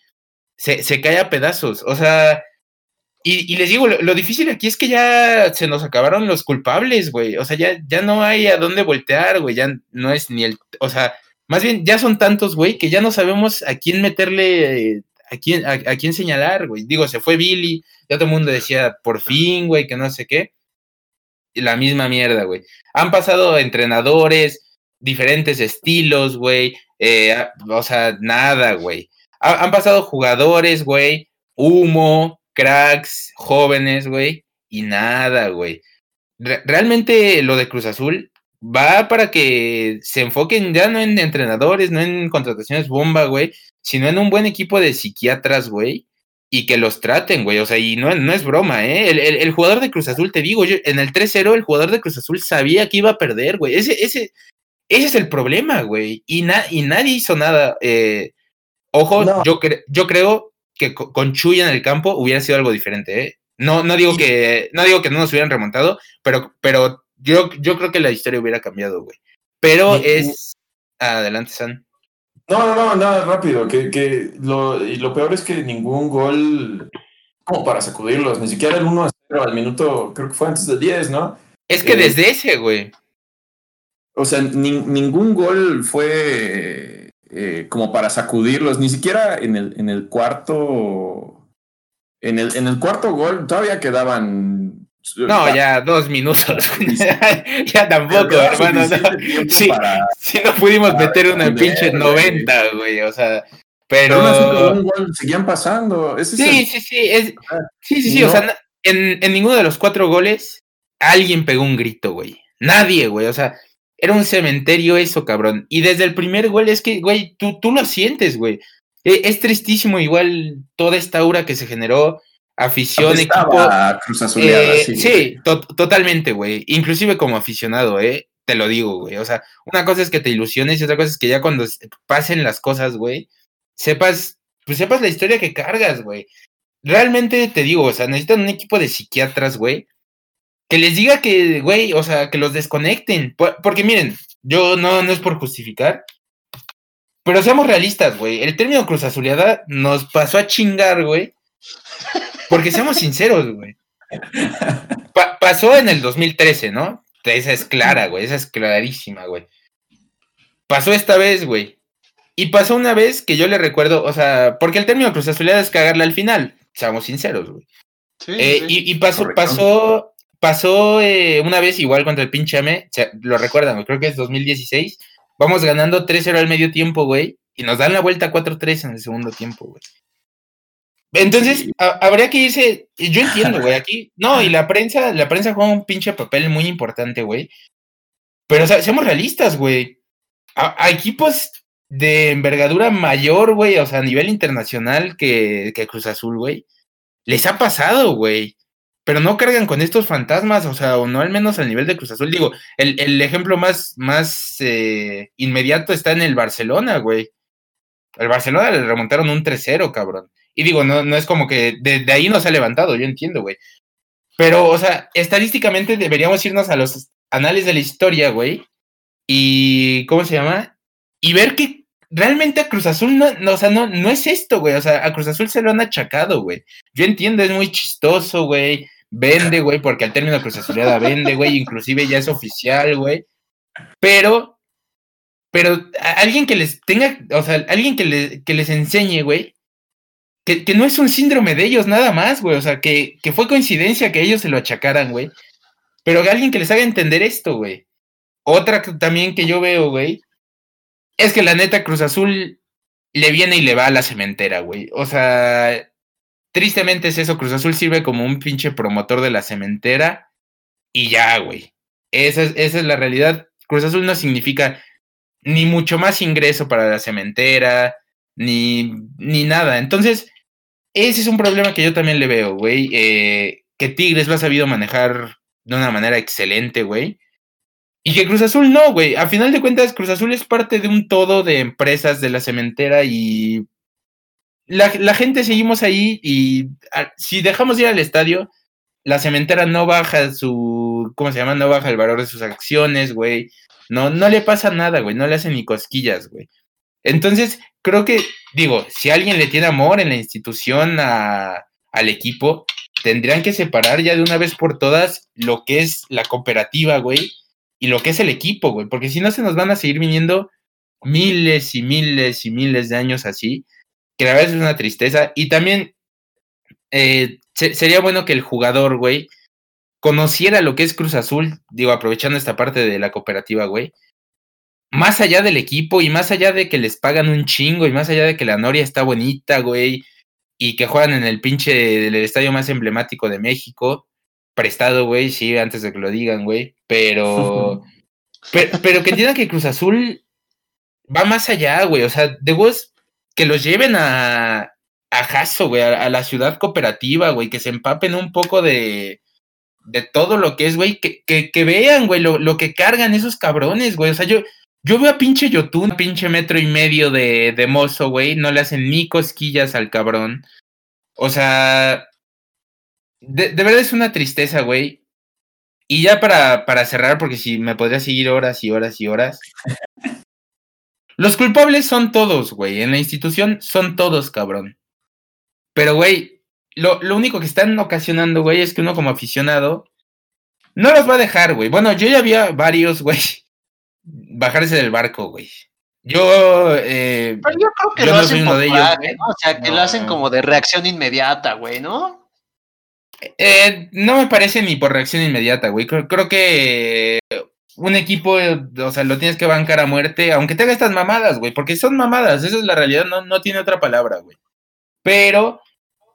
se, se cae a pedazos? O sea, y, les digo, lo, difícil aquí es que ya se nos acabaron los culpables, güey. O sea, ya, ya no hay a dónde voltear, güey. Ya no es ni el. O sea, más bien ya son tantos, güey, que ya no sabemos a quién meterle, a quién, a, quién señalar, güey. Digo, se fue Billy, ya todo el mundo decía, por fin, güey, que no sé qué. La misma mierda, güey. Han pasado entrenadores, diferentes estilos, güey. Eh, o sea, nada, güey. han pasado jugadores, güey. Humo, cracks, jóvenes, güey, y nada, güey. realmente lo de Cruz Azul va para que se enfoquen ya no en entrenadores, no en contrataciones bomba, güey, sino en un buen equipo de psiquiatras, güey, y que los traten, güey. O sea, y no, no es broma, ¿eh? El, jugador de Cruz Azul, te digo, yo, en el 3-0, el jugador de Cruz Azul sabía que iba a perder, güey. Ese, ese, ese es el problema, güey. Y, y nadie hizo nada. Eh, ojo, yo, yo creo que con Chuy en el campo hubiera sido algo diferente, ¿eh? No, no digo que, no digo que no nos hubieran remontado, pero, pero yo, yo creo que la historia hubiera cambiado, güey. Pero es. Adelante, San. No, no, no, nada rápido. Que, que lo, y lo peor es que ningún gol como para sacudirlos, ni siquiera el 1 a 0 al minuto, creo que fue antes del 10, ¿no? Es que eh, desde ese, güey. O sea, ningún gol fue eh, como para sacudirlos, ni siquiera en el, en el cuarto, en el, en el cuarto gol todavía quedaban... No, ya dos minutos. ya tampoco, hermano. No. Sí, no pudimos meter una pinche 90, güey, o sea... Pero... seguían pasando. sí, sí, sí, ah, sí, sí, sí, o sea, en, en ninguno de los cuatro goles alguien pegó un grito, güey. Nadie, güey. O sea, era un cementerio eso, cabrón. Y desde el primer gol es que, güey, tú, tú lo sientes, güey. E, es, tristísimo igual toda esta aura que se generó, afición, equipo. Cruz eh, sí, sí totalmente, güey. Inclusive como aficionado, eh, te lo digo, güey. O sea, una cosa es que te ilusiones y otra cosa es que ya cuando pasen las cosas, güey, sepas, pues sepas la historia que cargas, güey. Realmente te digo, o sea, necesitan un equipo de psiquiatras, güey, que les diga que, güey, o sea, que los desconecten. Porque miren, yo no, no es por justificar, pero seamos realistas, güey. El término Cruz Azuleada nos pasó a chingar, güey. Porque seamos sinceros, güey. pasó en el 2013, ¿no? Esa es clara, güey. Esa es clarísima, güey. Pasó esta vez, güey. Y pasó una vez que yo le recuerdo, o sea, porque el término Cruz es cagarla al final. Seamos sinceros, güey. Sí, eh, Y, y, pasó, pasó, pasó eh, una vez igual contra el pinche Ame, lo recuerdan, creo que es 2016. Vamos ganando 3-0 al medio tiempo, güey, y nos dan la vuelta 4-3 en el segundo tiempo, güey. Entonces, habría que irse, yo entiendo, güey, aquí, no, y la prensa, la prensa juega un pinche papel muy importante, güey. Pero, o sea, seamos realistas, güey. A, equipos de envergadura mayor, güey, o sea, a nivel internacional que, que Cruz Azul, güey, les ha pasado, güey pero no cargan con estos fantasmas, o sea, o no al menos al nivel de Cruz Azul. Digo, el, ejemplo más, más eh, inmediato está en el Barcelona, güey. El Barcelona le remontaron un 3-0, cabrón. Y digo, no, no es como que de, ahí no se ha levantado, yo entiendo, güey. Pero, o sea, estadísticamente deberíamos irnos a los anales de la historia, güey. Y, ¿cómo se llama? Y ver que realmente a Cruz Azul no, no, o sea, no, no es esto, güey. O sea, a Cruz Azul se lo han achacado, güey. Yo entiendo, es muy chistoso, güey. Vende, güey, porque al término Cruz Azulada vende, güey. Inclusive ya es oficial, güey. Pero, pero alguien que les tenga, o sea, alguien que, que les enseñe, güey, que, que, no es un síndrome de ellos nada más, güey. O sea, que, que fue coincidencia que ellos se lo achacaran, güey. Pero alguien que les haga entender esto, güey. Otra también que yo veo, güey, es que la neta Cruz Azul le viene y le va a la cementera, güey. O sea, tristemente es eso, Cruz Azul sirve como un pinche promotor de la cementera y ya, güey. Esa es, esa es la realidad. Cruz Azul no significa ni mucho más ingreso para la cementera, ni, ni nada. Entonces, ese es un problema que yo también le veo, güey. Eh, que Tigres lo ha sabido manejar de una manera excelente, güey. Y que Cruz Azul no, güey. A final de cuentas, Cruz Azul es parte de un todo de empresas de la cementera y la, gente seguimos ahí y si dejamos ir al estadio, la cementera no baja su, ¿cómo se llama? No baja el valor de sus acciones, güey. No, no le pasa nada, güey. No le hacen ni cosquillas, güey. Entonces, creo que, digo, si alguien le tiene amor en la institución al equipo, tendrían que separar ya de una vez por todas lo que es la cooperativa, güey, y lo que es el equipo, güey, porque si no se nos van a seguir viniendo miles y miles y miles de años así, que la verdad es una tristeza. Y también eh, sería bueno que el jugador, güey, conociera lo que es Cruz Azul, digo, aprovechando esta parte de la cooperativa, güey, más allá del equipo y más allá de que les pagan un chingo y más allá de que la Noria está bonita, güey, y que juegan en el pinche del estadio más emblemático de México, prestado, güey, sí, antes de que lo digan, güey, pero, pero, que entiendan que Cruz Azul va más allá, güey, o sea, de vos que los lleven a, a Jaso, güey, a, la ciudad cooperativa, güey, que se empapen un poco de, de todo lo que es, güey, que, que, vean, güey, lo, lo, que cargan esos cabrones, güey, o sea, yo, yo veo a pinche Yotun, pinche metro y medio de, de mozo, güey, no le hacen ni cosquillas al cabrón, o sea, de, verdad es una tristeza, güey. Y ya para, para cerrar, porque si me podría seguir horas y horas y horas. Los culpables son todos, güey. En la institución son todos, cabrón. Pero, güey, lo, lo, único que están ocasionando, güey, es que uno como aficionado no los va a dejar, güey. Bueno, yo ya había varios, güey, bajarse del barco, güey. Yo, eh, Pero yo creo que lo hacen uno de ellos, O sea, que lo hacen como de reacción inmediata, güey, ¿no? Eh, no me parece ni por reacción inmediata, güey. Creo, que un equipo, o sea, lo tienes que bancar a muerte, aunque tenga estas mamadas, güey, porque son mamadas, esa es la realidad, no, no tiene otra palabra, güey. Pero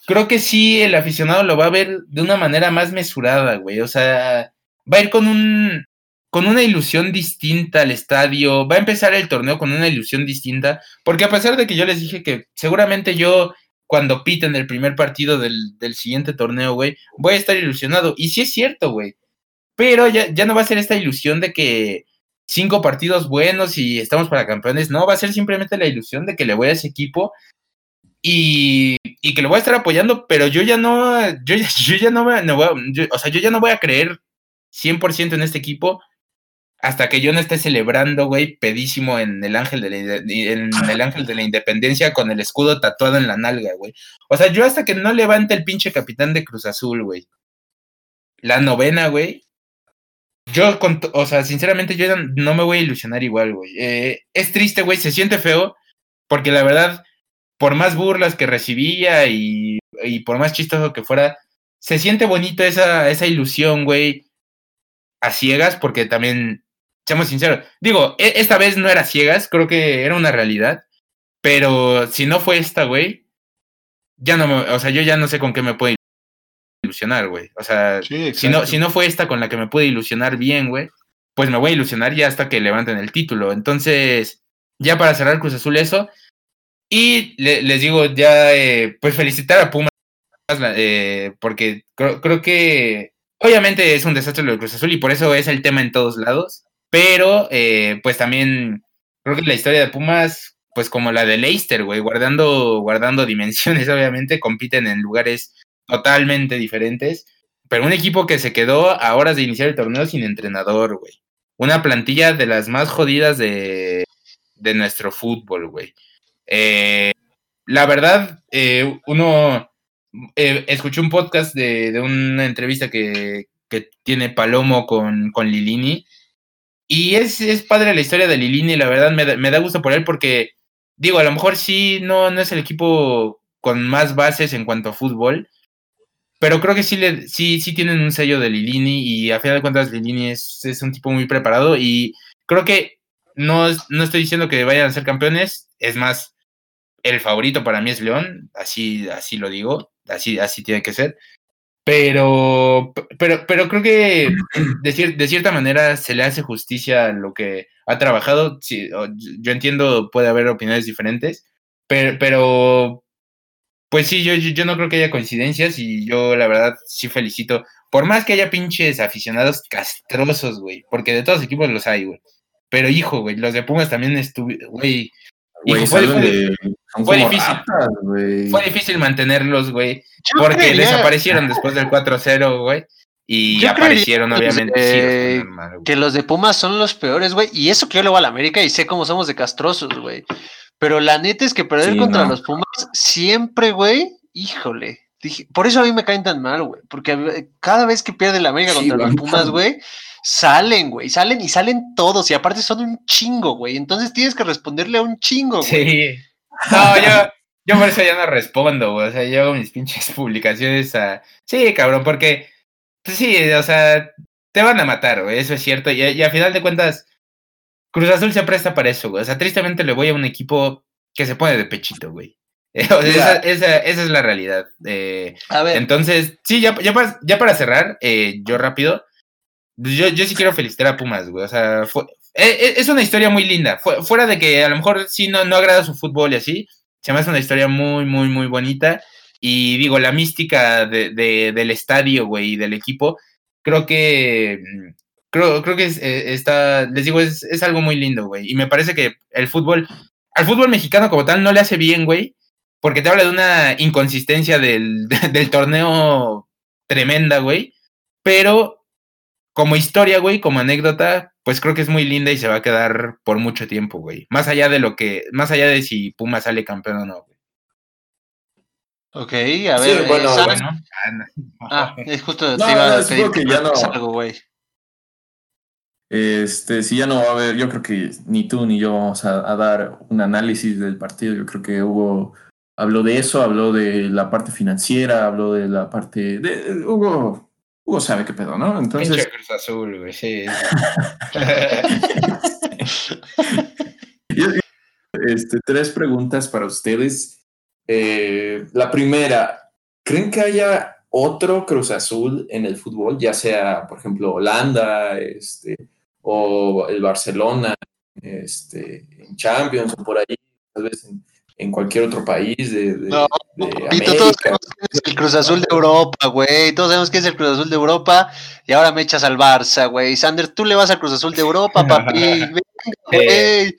creo que sí el aficionado lo va a ver de una manera más mesurada, güey. O sea, va a ir con un con una ilusión distinta al estadio, va a empezar el torneo con una ilusión distinta, porque a pesar de que yo les dije que seguramente yo cuando piten el primer partido del, siguiente torneo, güey, voy a estar ilusionado. Y sí es cierto, güey. Pero ya, ya no va a ser esta ilusión de que cinco partidos buenos y estamos para campeones. No, va a ser simplemente la ilusión de que le voy a ese equipo y, y que lo voy a estar apoyando, pero yo ya no, yo, yo ya no, me, no voy, o sea, yo ya no voy a creer 100% en este equipo hasta que yo no esté celebrando, güey, pedísimo en el ángel de la, el ángel de la independencia con el escudo tatuado en la nalga, güey. O sea, yo hasta que no levante el pinche capitán de Cruz Azul, güey. La novena, güey. Yo, con, o sea, sinceramente, yo no me voy a ilusionar igual, güey. Eh, es triste, güey, se siente feo, porque la verdad, por más burlas que recibía y, y por más chistoso que fuera, se siente bonito esa, esa ilusión, güey, a ciegas, porque también seamos sinceros. Digo, e, esta vez no era ciegas, creo que era una realidad. Pero si no fue esta, güey, ya no me, o sea, yo ya no sé con qué me puedo ilusionar, güey. O sea, si, no, si no fue esta con la que me pude ilusionar bien, güey, pues me voy a ilusionar ya hasta que levanten el título. Entonces, ya para cerrar Cruz Azul eso. Y les digo, ya, eh, pues felicitar a Pumas, eh, porque creo que obviamente es un desastre lo de Cruz Azul y por eso es el tema en todos lados. Pero, eh, pues también creo que la historia de Pumas, pues como la de Leicester, güey, guardando, guardando dimensiones, obviamente, compiten en lugares totalmente diferentes. Pero un equipo que se quedó a horas de iniciar el torneo sin entrenador, güey. Una plantilla de las más jodidas de, de nuestro fútbol, güey. Eh, la verdad, eh, uno eh, escuché un podcast de, una entrevista que, tiene Palomo con, con Lilini. Y es, es, padre la historia de Lilini, la verdad me da, me da, gusto por él porque, digo, a lo mejor sí no, no es el equipo con más bases en cuanto a fútbol, pero creo que sí, le, sí, sí tienen un sello de Lilini y a final de cuentas Lilini es, es un tipo muy preparado y creo que no, no estoy diciendo que vayan a ser campeones, es más, el favorito para mí es León, así, así lo digo, así, así tiene que ser. Pero, pero, pero creo que de, cierta manera se le hace justicia a lo que ha trabajado. Sí, yo entiendo, puede haber opiniones diferentes, pero, pero pues sí, yo, yo, no creo que haya coincidencias y yo la verdad sí felicito. Por más que haya pinches aficionados castrosos, güey, porque de todos los equipos los hay, güey. Pero hijo, güey, los de Pumas también estuvieron, güey. Fue, fue, difícil. fue difícil mantenerlos, güey. porque desaparecieron después del 4-0, güey. Y aparecieron, obviamente. que los de Pumas son los peores, güey. Y eso que yo le voy a la América y sé cómo somos de castrosos, güey. Pero la neta es que perder contra los Pumas siempre, güey, híjole. Dije, por eso a mí me caen tan mal, güey. Porque cada vez que pierde la América contra los Pumas, güey, salen, güey. Salen y salen todos. Y aparte son un chingo, güey. Entonces tienes que responderle a un chingo, güey. Sí. No, yo, yo por eso ya no respondo, güey. O sea, yo hago mis pinches publicaciones a. Sí, cabrón, porque. Pues sí, o sea, te van a matar, güey. Eso es cierto. Y, y a final de cuentas Cruz Azul se presta para eso, güey. O sea, tristemente le voy a un equipo que se pone de pechito, güey. esa, es la realidad. Eh, a ver. Entonces, sí, ya, ya, para, ya para cerrar, eh, yo rápido, yo, yo sí quiero felicitar a Pumas, güey. O sea, e, e, es una historia muy linda. fuera de que a lo mejor sí no, no agrada su fútbol y así, se me hace una historia muy, muy, muy bonita. Y digo, la mística de, del estadio, güey, y del equipo, creo que mm, creo, creo que eh, está, les digo, es, es algo muy lindo, güey. Y me parece que el fútbol, al fútbol mexicano como tal no le hace bien, güey, porque te habla de una inconsistencia del, del torneo tremenda, güey. Pero como historia, güey, como anécdota, pues creo que es muy linda y se va a quedar por mucho tiempo, güey. Más allá de lo que, más allá de si Puma sale campeón o no, güey. Ok, a ver. bueno, eh, bueno. Ah, es justo te iba a pedir que ya no. algo, güey. Este, si ya no va a haber, yo creo que ni tú ni yo vamos a, dar un análisis del partido. Yo creo que Hugo habló de eso, habló de la parte financiera, habló de la parte de, Hugo. Hugo sabe qué pedo, ¿no? Entonces. Cruz Azul, güey, sí. este, tres preguntas para ustedes. Eh, la primera, ¿creen que haya otro Cruz Azul en el fútbol, ya sea, por ejemplo, Holanda, este, o el Barcelona este, en Champions o por ahí, tal vez en, cualquier otro país de, no, todos sabemos que es el Cruz Azul de Europa, güey. Todos sabemos que es el Cruz Azul de Europa y ahora me echas al Barça, güey. Sander, tú le vas al Cruz Azul de Europa, papi. Eh,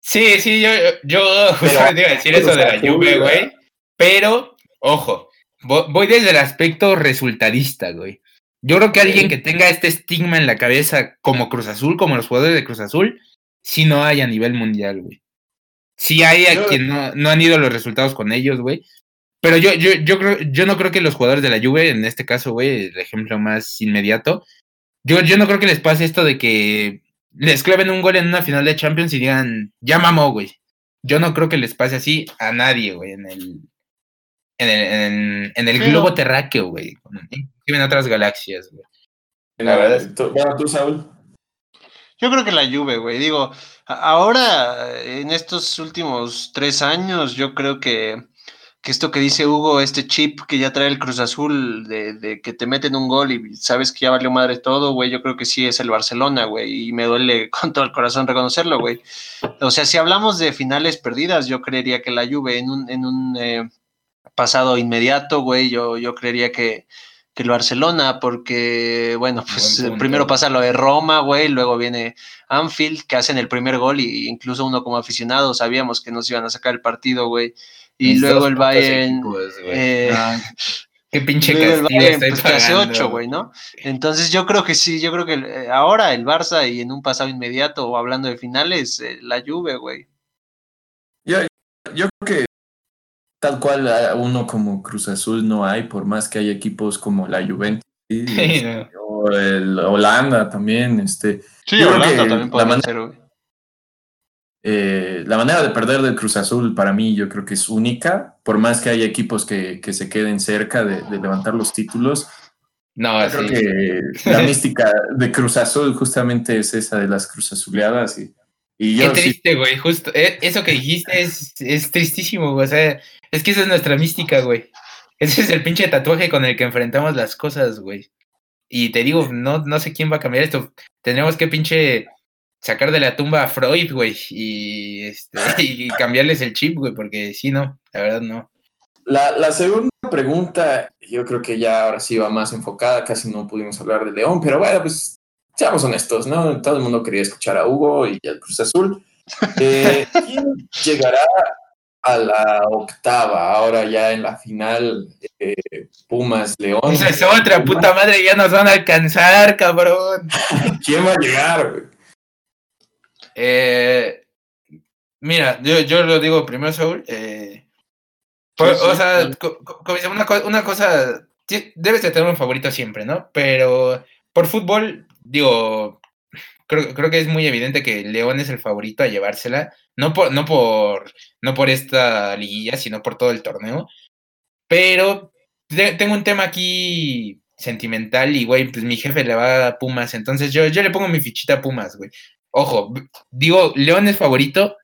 sí, sí, yo, yo justamente iba a decir eso de la Juve, güey. Pero, ojo, voy desde el aspecto resultadista, güey. Yo creo que alguien que tenga este estigma en la cabeza como Cruz Azul, como los jugadores de Cruz Azul, si no hay a nivel mundial, güey. Sí hay a quien no, no, han ido los resultados con ellos, güey. Pero yo, yo, yo, creo, yo no creo que los jugadores de la Juve, en este caso, güey, el ejemplo más inmediato, yo, yo no creo que les pase esto de que les claven un gol en una final de Champions y digan, ya mamó, güey. Yo no creo que les pase así a nadie, güey, en el, en el, en, el globo terráqueo, güey en otras galaxias, güey. La verdad Bueno, tú, Saúl. Yo creo que la Juve, güey. Digo, ahora, en estos últimos tres años, yo creo que, que, esto que dice Hugo, este chip que ya trae el Cruz Azul, de, que te meten un gol y sabes que ya valió madre todo, güey, yo creo que sí es el Barcelona, güey, y me duele con todo el corazón reconocerlo, güey. O sea, si hablamos de finales perdidas, yo creería que la Juve en un, en un eh, pasado inmediato, güey, yo, yo creería que que el Barcelona, porque, bueno, pues primero pasa lo de Roma, güey, luego viene Anfield, que hacen el primer gol, y incluso uno como aficionado sabíamos que nos iban a sacar el partido, güey. Y luego el Bayern. Eh, Qué pinche castigo estoy pues, hace ocho, güey, ¿no? Entonces yo creo que sí, yo creo que eh, ahora el Barça y en un pasado inmediato, o hablando de finales, eh, la Juve, güey. Yo, yo creo que tal cual uno como Cruz Azul no hay, por más que hay equipos como la Juventus o el Holanda también, este. Sí, Holanda también puede ser, güey. Eh, la manera de perder del Cruz Azul para mí yo creo que es única, por más que haya equipos que, que se queden cerca de, levantar los títulos. No, creo que la mística de Cruz Azul justamente es esa de las Cruz Azuleadas y, y Qué triste, güey, justo, eh, eso que dijiste es, es tristísimo, güey, o sea, es que esa es nuestra mística, güey. Ese es el pinche tatuaje con el que enfrentamos las cosas, güey. Y te digo, no, no sé quién va a cambiar esto. Tenemos que pinche sacar de la tumba a Freud, güey, y, este, y cambiarles el chip, güey, porque sí, no, la verdad no. La, la, segunda pregunta, yo creo que ya ahora sí va más enfocada, casi no pudimos hablar de León, pero bueno, pues seamos honestos, ¿no? Todo el mundo quería escuchar a Hugo y al Cruz Azul. Eh, ¿Quién llegará a la octava? Ahora ya en la final, eh, Pumas, León. Esa es otra puta madre, ya nos van a alcanzar, cabrón. ¿Quién va a llegar? Eh, mira, yo, yo, lo digo primero, Saúl. Eh, o sea, una, una, cosa, debes de tener un favorito siempre, ¿no? Pero por fútbol, digo, creo, creo que es muy evidente que León es el favorito a llevársela, no por, no por, no por esta liguilla, sino por todo el torneo. Pero tengo un tema aquí sentimental y, güey, pues mi jefe le va a Pumas, entonces yo, yo le pongo mi fichita a Pumas, güey. Ojo, digo, León es favorito,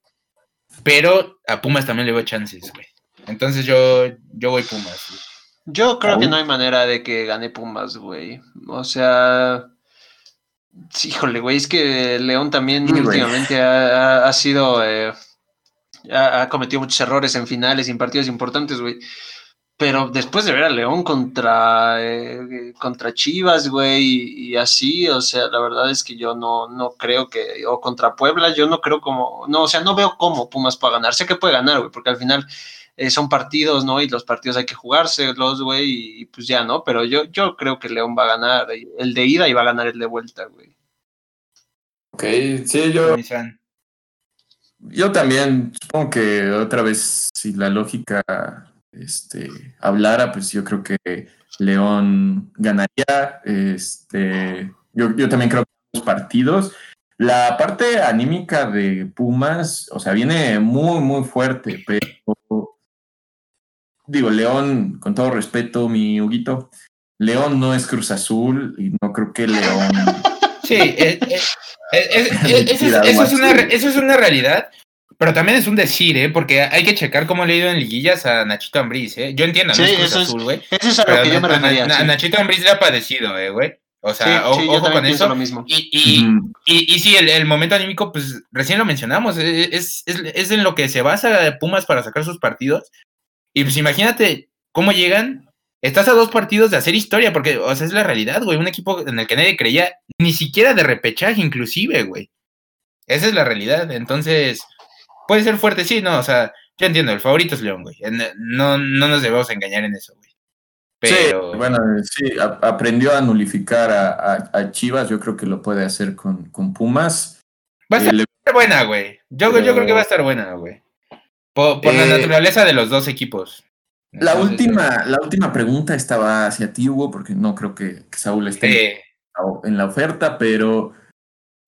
pero a Pumas también le doy chances, güey. Entonces yo, yo voy Pumas. Yo creo que no hay manera de que gane Pumas, güey. O sea, híjole, güey, es que León también últimamente ha, sido, eh, ha, ha, cometido muchos errores en finales y en partidos importantes, güey. Pero después de ver a León contra, eh, contra Chivas, güey, y, así, o sea, la verdad es que yo no, no creo que, o contra Puebla, yo no creo como, no, o sea, no veo cómo Pumas pueda ganar. Sé que puede ganar, güey, porque al final eh, son partidos, ¿no? Y los partidos hay que jugárselos, güey, y, pues ya, ¿no? Pero yo, yo creo que León va a ganar el de ida y va a ganar el de vuelta, güey. Ok, sí, yo... Yo también, supongo que otra vez, si la lógica este, hablara, pues yo creo que León ganaría. Este, yo, yo también creo que los partidos. La parte anímica de Pumas, o sea, viene muy, muy fuerte, pero digo, León, con todo respeto, mi Huguito, León no es Cruz Azul y no creo que León. Sí, eso, es una, eso es una realidad, pero también es un decir, ¿eh? Porque hay que checar cómo le ha ido en liguillas a Nachito Ambriz, ¿eh? Yo entiendo, sí, no es eso Azul, güey. Eso es a lo que yo me refería. A, Nachito Ambriz le ha padecido, ¿eh, güey? O sea, ojo con eso. Lo mismo. Y, y, y, y, sí, el, el, momento anímico, pues recién lo mencionamos, eh, es, es, es, en lo que se basa Pumas para sacar sus partidos. Y pues imagínate cómo llegan. Estás a dos partidos de hacer historia, porque, o sea, es la realidad, güey. Un equipo en el que nadie creía, ni siquiera de repechaje, inclusive, güey. Esa es la realidad. Entonces, puede ser fuerte, sí, no, o sea, yo entiendo, el favorito es León, güey. No, no nos debemos engañar en eso, güey. Pero... Sí, bueno, sí, aprendió a nulificar a, Chivas, yo creo que lo puede hacer con, con Pumas. Va a estar buena, güey. Yo, yo creo que va a estar buena, güey. Por, la eh, naturaleza de los dos equipos. la última, la última pregunta estaba hacia ti, Hugo, porque no creo que, Saúl esté en la oferta, pero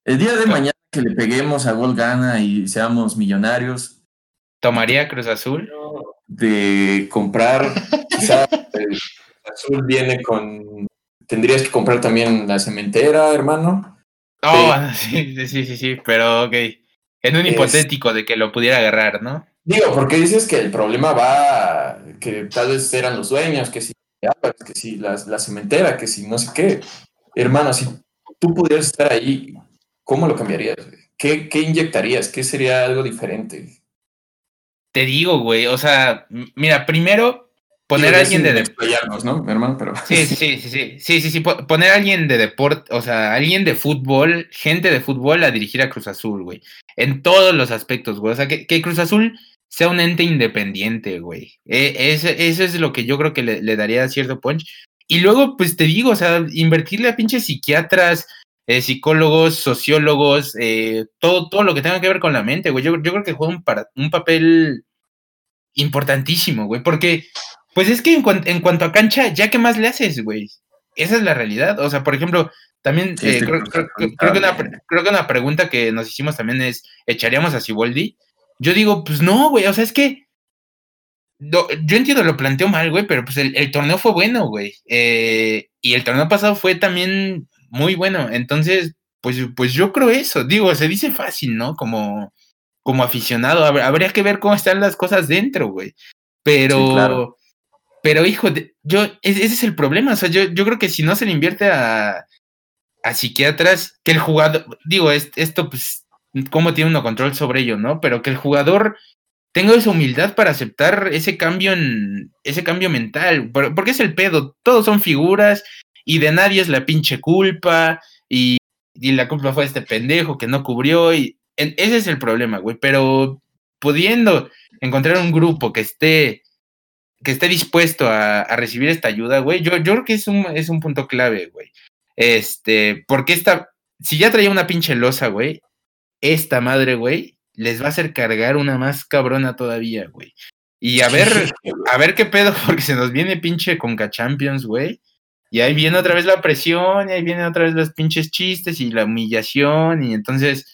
el día de mañana que le peguemos a gol gana y seamos millonarios. ¿Tomaría Cruz Azul? De comprar, quizá el Azul viene con. Tendrías que comprar también la cementera, hermano. Oh, sí, sí, sí, sí, pero ok. En un hipotético de que lo pudiera agarrar, ¿no? Digo, porque dices que el problema va, que tal vez eran los dueños, que si, que si la, la cementera, que si no sé qué. Hermano, si tú pudieras estar ahí, ¿cómo lo cambiarías? ¿Qué, ¿Qué, inyectarías? ¿Qué sería algo diferente? Te digo, güey, o sea, mira, primero poner a alguien de deporte. ¿no, hermano? Pero... Sí, sí, sí, sí, sí, sí, sí, poner a alguien de deporte, o sea, alguien de fútbol, gente de fútbol a dirigir a Cruz Azul, güey, en todos los aspectos, güey, o sea, que, que Cruz Azul sea un ente independiente, güey. E, eso, es lo que yo creo que le, daría cierto punch. Y luego, pues te digo, o sea, invertirle a pinches psiquiatras, eh, psicólogos, sociólogos, eh, todo, todo lo que tenga que ver con la mente, güey. Yo, yo creo que juega un, un papel importantísimo, güey, porque, pues es que en, en, cuanto a cancha, ya qué más le haces, güey. Esa es la realidad. O sea, por ejemplo, también eh, creo, que una, creo que una pregunta que nos hicimos también es, ¿echaríamos a Siboldi? Yo digo, pues no, güey, o sea, es que yo entiendo, lo planteo mal, güey, pero pues el, torneo fue bueno, güey. Eh, y el torneo pasado fue también muy bueno. Entonces, pues, pues yo creo eso. Digo, se dice fácil, ¿no? Como, como aficionado. Habría que ver cómo están las cosas dentro, güey. Pero, pero hijo, yo, ese es el problema. O sea, yo, yo creo que si no se le invierte a, a psiquiatras, que el jugador, digo, esto, pues, cómo tiene uno control sobre ello, ¿no? Pero que el jugador tenga esa humildad para aceptar ese cambio en, ese cambio mental, porque es el pedo, todos son figuras y de nadie es la pinche culpa y, y la culpa fue de este pendejo que no cubrió y ese es el problema, güey, pero pudiendo encontrar un grupo que esté que esté dispuesto a, a recibir esta ayuda, güey, yo, yo creo que es un, es un punto clave, güey. Este, porque esta, si ya traía una pinche losa, güey, esta madre, güey, les va a hacer cargar una más cabrona todavía, güey. Y a ver, a ver qué pedo, porque se nos viene pinche Conca Champions, güey. Y ahí viene otra vez la presión, y ahí vienen otra vez los pinches chistes y la humillación, y entonces,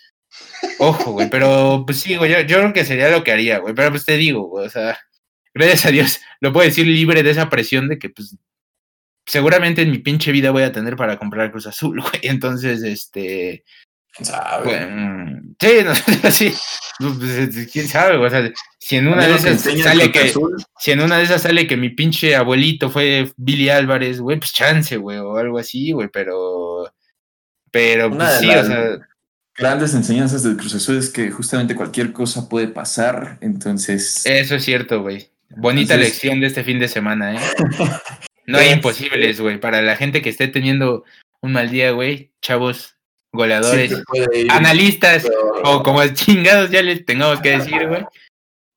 ojo, güey, pero pues sí, güey, yo, yo creo que sería lo que haría, güey, pero pues te digo, güey, o sea, gracias a Dios, lo puedo decir libre de esa presión de que, pues, seguramente en mi pinche vida voy a tener para comprar Cruz Azul, güey. Entonces, este. ¿Quién sabe? Sí, no, sí. Pues, quién sabe, o sea, si en una de esas sale que. Si en una de esas sale que mi pinche abuelito fue Billy Álvarez, güey, pues chance, güey, o algo así, güey, pero. Pero, pues sí, o sea. Grandes enseñanzas del Cruz Azul es que justamente cualquier cosa puede pasar, entonces. Eso es cierto, güey. Bonita lección de este fin de semana, ¿eh? No hay imposibles, güey. Para la gente que esté teniendo un mal día, güey, chavos, goleadores, analistas, o como chingados ya les tengamos que decir, güey.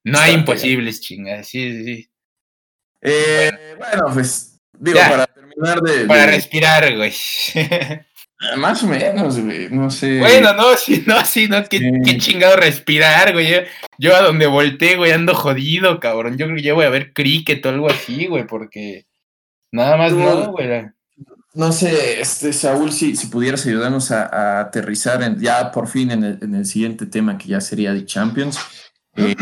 No hay imposibles, chingadas. Sí, sí, sí. Eh, bueno. pues, digo, para terminar de. Para respirar, güey. Más o menos, güey, no sé. Bueno, no, sí, no, sí, no, qué, qué chingado respirar, güey. Yo, yo, a donde volteé, güey, ando jodido, cabrón. Yo creo que ya voy a ver cricket o algo así, güey, porque Nada más no, güey. No sé, este, Saúl, si, si pudieras ayudarnos a, aterrizar en, ya por fin en el, en el, siguiente tema que ya sería de Champions. Eh,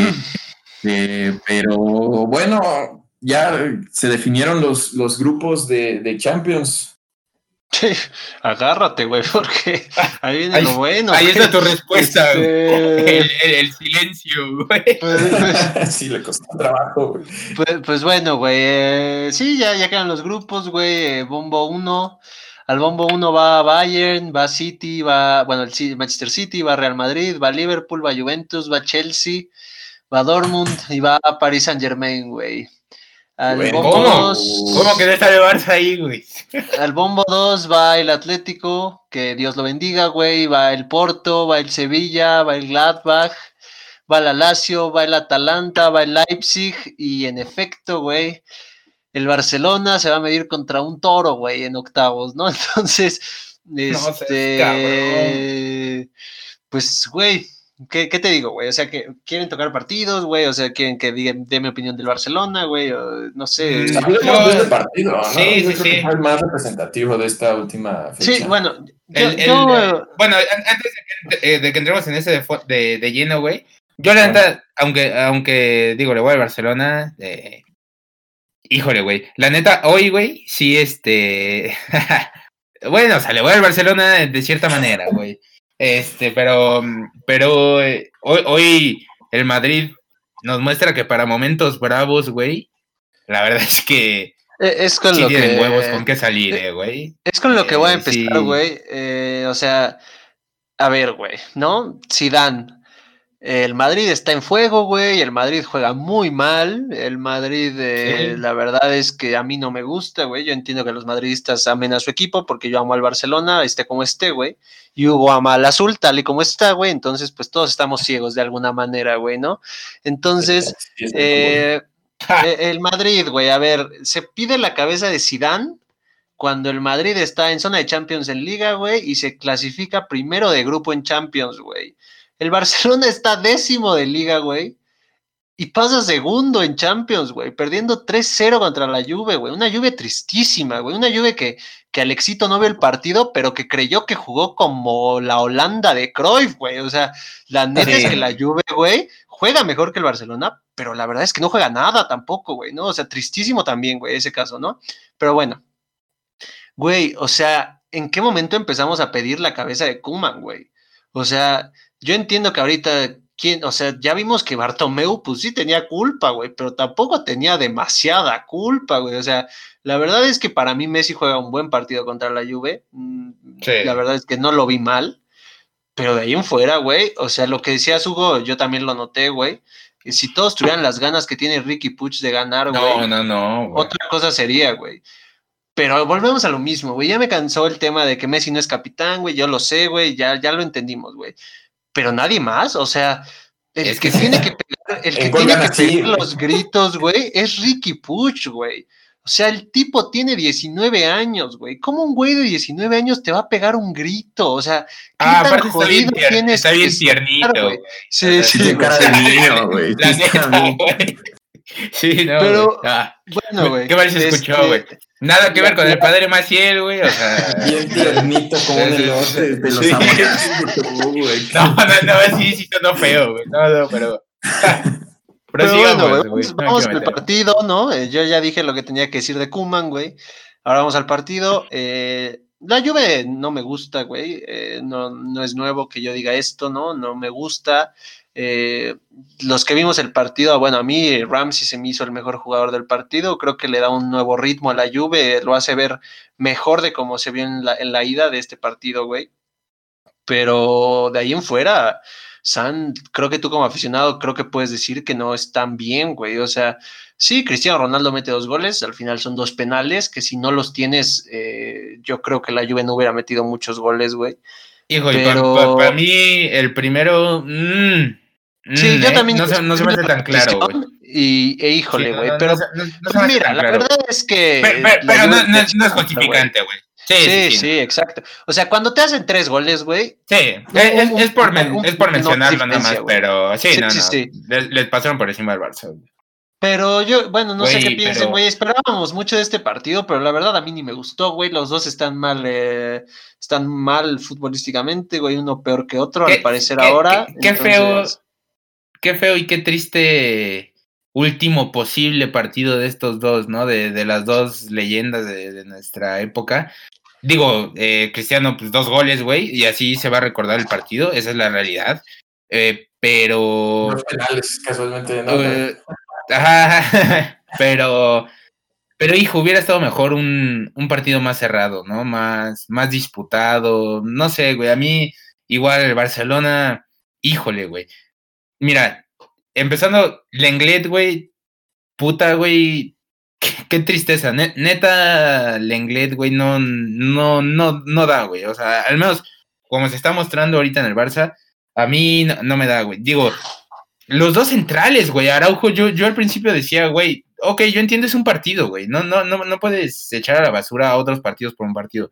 eh, pero bueno, ya se definieron los, los grupos de, de Champions. Sí, agárrate, güey, porque ahí viene lo bueno. Ahí está tu respuesta, este, el, silencio, güey. Pues, pues, sí, le costó trabajo, güey. Pues, pues bueno, güey, eh, sí, ya, ya quedan los grupos, güey, eh, Bombo 1. Al Bombo 1 va Bayern, va City, va, bueno, el Manchester City, va Real Madrid, va Liverpool, va Juventus, va Chelsea, va Dortmund y va Paris Saint Germain, güey. Al bombo ¿Cómo? 2, ¿Cómo que deja de Barça ahí, güey? Al bombo 2 va el Atlético, que Dios lo bendiga, güey. Va el Porto, va el Sevilla, va el Gladbach, va el Alacio, va el Atalanta, va el Leipzig. Y en efecto, güey, el Barcelona se va a medir contra un toro, güey, en octavos, ¿no? Entonces, este. pues, güey, ¿Qué, te digo, güey? O sea, que quieren tocar partidos, güey. O sea, quieren que diga, dé mi opinión del Barcelona, güey. no sé. Mm, hablemos de este partido, ¿no? Sí, sí, sí. el más representativo de esta última fecha. Sí, bueno. bueno, antes de que, entremos en ese de, de, lleno, güey. Yo, la neta, aunque, aunque digo, le voy al Barcelona. Eh, híjole, güey. La neta, hoy, güey, sí, este. bueno, o sea, le voy al Barcelona de cierta manera, güey. Este, pero, pero eh, hoy, hoy el Madrid nos muestra que para momentos bravos, güey, la verdad es que e, es con lo que huevos con que salir, eh, güey. Es con lo que voy a eh, empezar, güey. o sea, a ver, güey, ¿no? Zidane, El Madrid está en fuego, güey. El Madrid juega muy mal. El Madrid, eh, la verdad es que a mí no me gusta, güey. Yo entiendo que los madridistas amen a su equipo porque yo amo al Barcelona, esté como esté, güey. Y Hugo ama al azul, tal y como está, güey. Entonces, pues todos estamos ciegos de alguna manera, güey, ¿no? Entonces, eh, eh, el Madrid, güey, a ver, se pide la cabeza de Sidán cuando el Madrid está en zona de Champions en Liga, güey, y se clasifica primero de grupo en Champions, güey. El Barcelona está décimo de liga, güey. Y pasa segundo en Champions, güey, perdiendo 3-0 contra la Juve, güey. Una Juve tristísima, güey. Una Juve que, que Alexito no ve el partido, pero que creyó que jugó como la Holanda de Cruyff, güey. O sea, la neta es que la Juve, güey, juega mejor que el Barcelona, pero la verdad es que no juega nada tampoco, güey, ¿no? O sea, tristísimo también, güey, ese caso, ¿no? Pero bueno, güey, o sea, ¿en qué momento empezamos a pedir la cabeza de Kuman, güey? O sea, yo entiendo que ahorita, ¿quién? o sea, ya vimos que Bartomeu, pues sí tenía culpa, güey, pero tampoco tenía demasiada culpa, güey. O sea, la verdad es que para mí Messi juega un buen partido contra la Juve. Mm, la verdad es que no lo vi mal. Pero de ahí en fuera, güey, o sea, lo que decías Hugo, yo también lo noté, güey. Si todos tuvieran las ganas que tiene Ricky Puch de ganar, güey. No, no, no. Otra cosa sería, güey. Pero volvemos a lo mismo, güey. Ya me cansó el tema de que Messi no es capitán, güey. Yo lo sé, güey. Ya, ya lo entendimos, güey pero nadie más, o sea, el que, tiene que pegar, el que tiene que pegar los gritos, güey, es Ricky Puch, güey. O sea, el tipo tiene 19 años, güey. ¿Cómo un güey de 19 años te va a pegar un grito? O sea, ¿qué ah, tan jodido está bien, tienes está bien tiernito. Sí, sí, sí, cara de niño, güey. La neta, güey. Sí, no. Pero, ah, bueno, güey. ¿Qué mal se escuchó, este, güey? Nada que ver con el padre Maciel, güey. O sea. Bien tiernito como un elote de los amores. No, no, no, sí, sí, no feo, güey. No, no, pero. Pero, bueno, güey, vamos, al partido, ¿no? Eh, yo ya dije lo que tenía que decir de Kuman, güey. Ahora vamos al partido. Eh, la Juve no me gusta, güey. Eh, no, no es nuevo que yo diga esto, ¿no? No me gusta. Eh, los que vimos el partido, bueno, a mí Ramsey se me hizo el mejor jugador del partido, creo que le da un nuevo ritmo a la Juve, lo hace ver mejor de cómo se vio en la, en la ida de este partido, güey. Pero de ahí en fuera, San, creo que tú como aficionado, creo que puedes decir que no es tan bien, güey. O sea, sí, Cristiano Ronaldo mete dos goles, al final son dos penales, que si no los tienes, eh, yo creo que la Juve no hubiera metido muchos goles, güey. Hijo, pero... para, mí el primero... Mmm Sí, yo mm, también. No, se, no se me hace tan claro, güey. Y, e híjole, güey. pero pues mira, la verdad es que. Pero, no, no, es justificante, güey. Sí sí, exacto. O sea, cuando te hacen tres goles, güey. Sí, es, es, por, es por mencionarlo nada más, pero sí, no, no. Les, pasaron por encima del Barça. Pero yo, bueno, no sé qué piensen, güey. Esperábamos mucho de este partido, pero la verdad a mí ni me gustó, güey. Los dos están mal, eh, están mal futbolísticamente, güey. Uno peor que otro, al parecer ahora. Qué, feo qué feo y qué triste último posible partido de estos dos, ¿no? De, las dos leyendas de, nuestra época. Digo, eh, Cristiano, pues dos goles, güey, y así se va a recordar el partido, esa es la realidad. Eh, pero. Los penales, casualmente, ¿no? Eh, pero. Pero, hijo, hubiera estado mejor un, un, partido más cerrado, ¿no? Más, más disputado. No sé, güey. A mí, igual el Barcelona, híjole, güey mira, empezando, Lenglet, güey, puta, güey, qué, tristeza. neta, Lenglet, güey, no, no, no, no da, güey. O sea, al menos como se está mostrando ahorita en el Barça, a mí no, me da, güey. Digo, los dos centrales, güey, Araujo, yo, yo al principio decía, güey, ok, yo entiendo es un partido, güey. No, no, no, no puedes echar a la basura a otros partidos por un partido.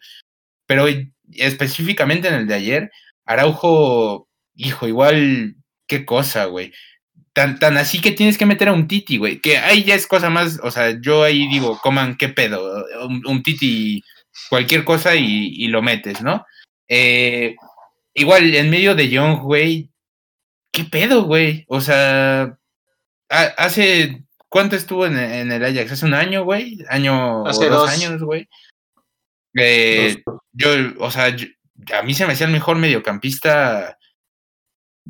Pero específicamente en el de ayer, Araujo, hijo, igual qué cosa, güey. Tan, tan así que tienes que meter a un Titi, güey. Que ahí ya es cosa más, o sea, yo ahí digo, coman, qué pedo. Un, Titi, cualquier cosa y, lo metes, ¿no? Eh, igual, en medio de Young, güey, ¿qué pedo, güey? O sea, hace, ¿cuánto estuvo en, el Ajax? ¿Hace un año, güey? ¿Año hace dos, años, güey? Eh, yo, o sea, a mí se me hacía el mejor mediocampista